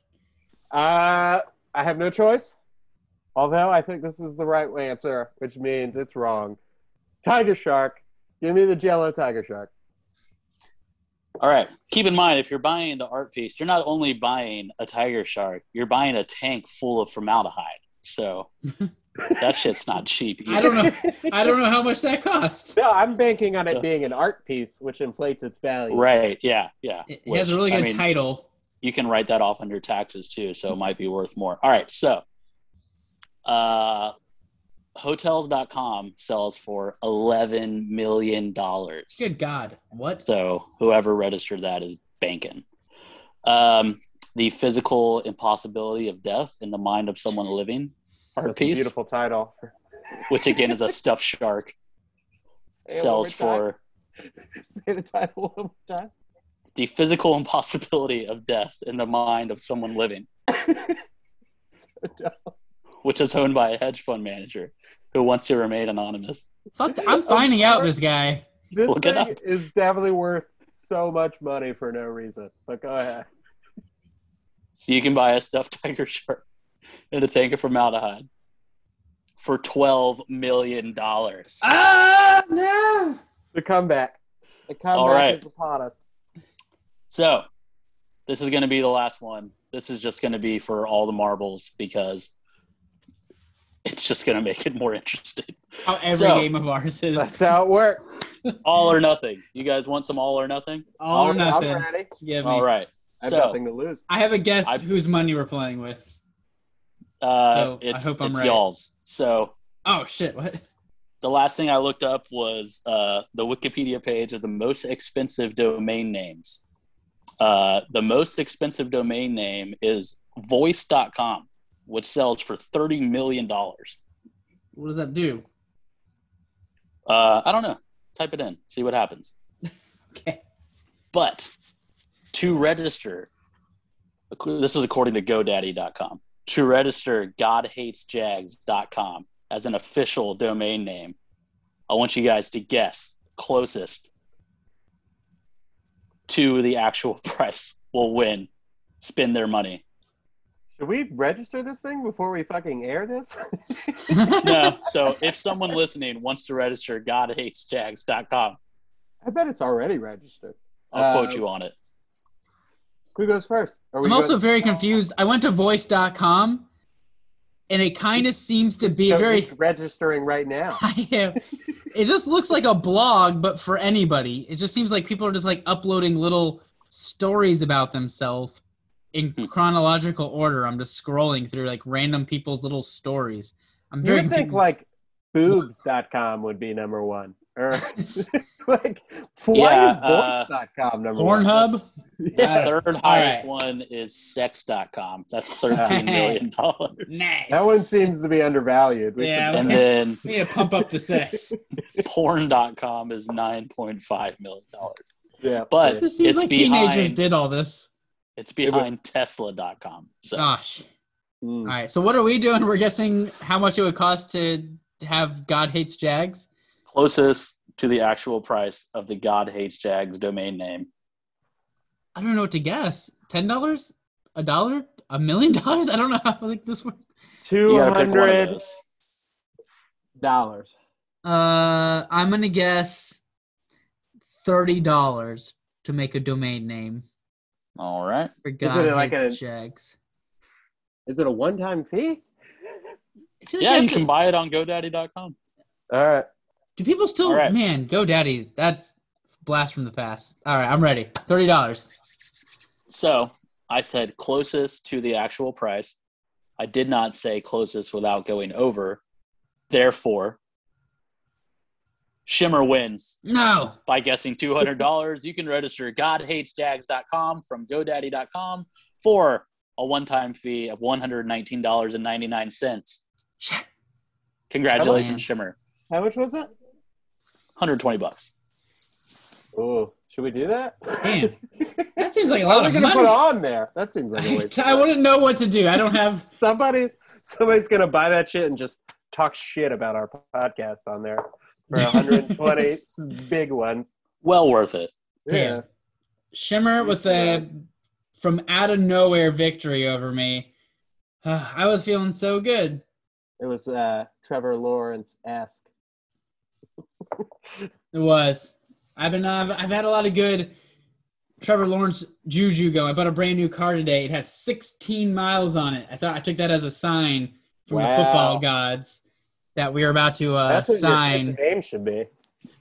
Uh, I have no choice. Although I think this is the right answer, which means it's wrong. Tiger shark. Give me the Jello tiger shark. All right. Keep in mind, if you're buying the art piece, you're not only buying a tiger shark, you're buying a tank full of formaldehyde. So that shit's not cheap. I don't know. I don't know how much that cost. No, I'm banking on it being an art piece, which inflates its value. Right. Yeah. Yeah. It has a Which, really I good mean, title. you can write that off under taxes too, so it might be worth more. All right, so uh hotels.com sells for 11 million dollars. Good God, what? So whoever registered that is banking. Um the physical impossibility of death in the mind of someone living art That's a piece, beautiful title. which again is a stuffed shark, Say sells for Say the title one more time. the physical impossibility of death in the mind of someone living, So dumb. Which is owned by a hedge fund manager who wants to remain anonymous. Fuck, th- I'm finding out this guy. This Look thing is definitely worth so much money for no reason. But go ahead. So you can buy a stuffed tiger shark and a tank of formaldehyde for twelve million dollars. Ah, no. The comeback. The comeback All right. is upon us. So this is going to be the last one. This is just going to be for all the marbles because it's just going to make it more interesting. How every So- game of ours is. That's how it works. All or nothing. You guys want some all or nothing? All or I'm nothing. ready. Give me. All right. I have So nothing to lose. I have a guess I- whose money we're playing with. uh, So, I it's, hope I'm it's right. y'all's. So Oh shit! What? the last thing I looked up was uh, the Wikipedia page of the most expensive domain names. Uh, the most expensive domain name is voice.com, which sells for $30 million. Uh, What does that do? I don't know. Type it in, see what happens. Okay. But to register, this is according to GoDaddy.com, to register GodHatesJags.com as an official domain name, I want you guys to guess closest to the actual price will win, spend their money. Should we register this thing before we fucking air this? No, so if someone listening wants to register GodHatesJags.com, I bet it's already registered. I'll quote Uh, you on it. Who goes first? Are I'm also going- very confused. I went to voice.com and it kind of seems to be So very. it's registering right now. I am. It just looks like a blog, but for anybody. It just seems like people are just like uploading little stories about themselves in Hmm. chronological order. I'm just scrolling through like random people's little stories. I'm You very would think like boobs.com would be number one. Or like why Yeah, is uh, voice.com number one? Pornhub. The Yeah. third highest right. one is sex.com. That's $13 million. Nice. That one seems to be undervalued. We Yeah. should- And then We need to pump up the sex. porn.com is $9.5 million. yeah. But It just seems it's like behind, teenagers did all this. It's behind tesla.com. So Gosh. Mm. All right. So what are we doing? We're guessing how much it would cost to have God hates Jags. closest to the actual price of the God Hates Jags domain name. I don't know what to guess. Ten dollars? A dollar? A million dollars? I don't know how like this works. Two You gotta pick one of dollars. Uh, I'm gonna guess thirty dollars to make a domain name All right. for it like a- Jags. Is it a one-time fee? I like Yeah, you can buy it on GoDaddy.com. All right. Do people still? All right. Man, GoDaddy. That's blast from the past. All right, I'm ready. Thirty dollars. So I said closest to the actual price. I did not say closest without going over. Therefore, Shimmer wins No. by guessing $200. you can register godhatesjags.com from godaddy.com for a one-time fee of $119.99. Shit. Congratulations, man. Shimmer. How much was it? 120 bucks. Oh, should we do that? Damn. That seems like a What lot are we of gonna put on there? That seems like a waste. I wouldn't know what to do. I don't have. Somebody's somebody's gonna buy that shit and just talk shit about our podcast on there for 120 big ones. Well worth it. Yeah. Shimmer with a from out of nowhere victory over me. Uh, I was feeling so good. It was uh, Trevor Lawrence esque. It was. I've been. I've, I've had a lot of good Trevor Lawrence juju going. I bought a brand new car today. It had 16 miles on it. I thought I took that as a sign from the football gods that we are about to uh, That's what your sign. kid's name should be.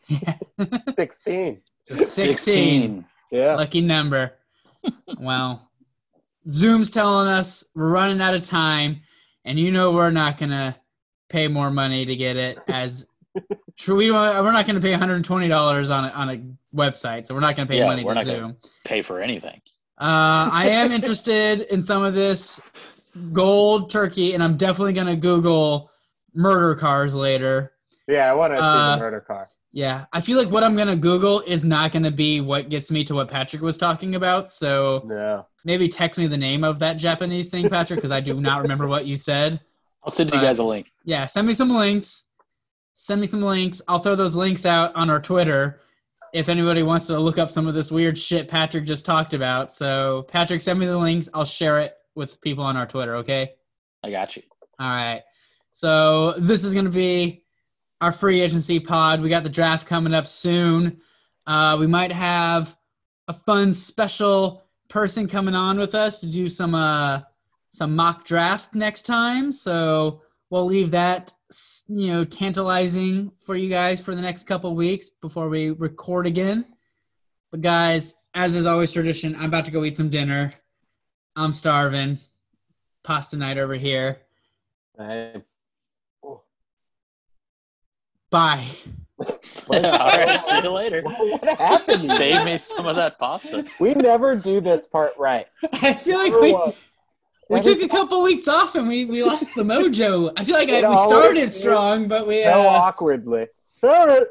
16. 16. Yeah. Lucky number. well, Zoom's telling us we're running out of time, and you know we're not gonna pay more money to get it. As true, we don't- we're not gonna pay 120 dollars on a on a website, so we're not gonna pay Yeah, money we're to not gonna- Zoom. Pay for anything. Uh, I am interested in some of this gold turkey, and I'm definitely gonna Google murder cars later. Yeah, I want to see Uh, the murder car. Yeah, I feel like what I'm gonna Google is not gonna be what gets me to what Patrick was talking about. So No. maybe text me the name of that Japanese thing, Patrick, because I do not remember what you said. I'll send you guys a link. Yeah, send me some links. Send me some links. I'll throw those links out on our Twitter if anybody wants to look up some of this weird shit Patrick just talked about. So, Patrick, send me the links. I'll share it with people on our Twitter, okay? I got you. All right. So, this is going to be our free agency pod. We got the draft coming up soon. Uh, we might have a fun special person coming on with us to do some uh, some mock draft next time. So we'll leave that you know tantalizing for you guys for the next couple weeks before we record again. But guys, as is always tradition, I'm about to go eat some dinner. I'm starving. Pasta night over here. I- Bye. All right, see you later. what happened? Save me some of that pasta. We never do this part right. I feel like we, once. we Every took a couple weeks off and we, we lost the mojo. I feel like I, we started strong, but we. So Uh, awkwardly. All right.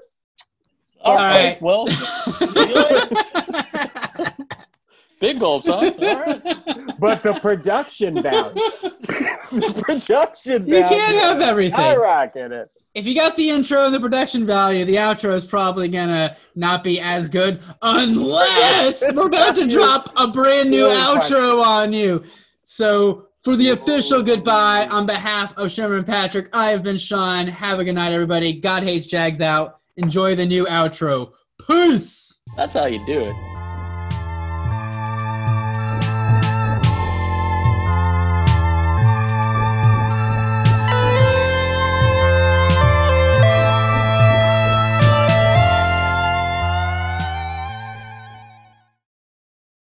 All right. right. Well, see you later. Big gulps, huh? All right. But the production value. the production You can't have everything. I rocket it. if you got the intro and the production value, the outro is probably gonna not be as good unless we're about to drop a brand new outro on you. So for the official goodbye, on behalf of Sherman and Patrick, I have been Sean. Have a good night, everybody. God hates Jags out. Enjoy the new outro. Peace. That's how you do it.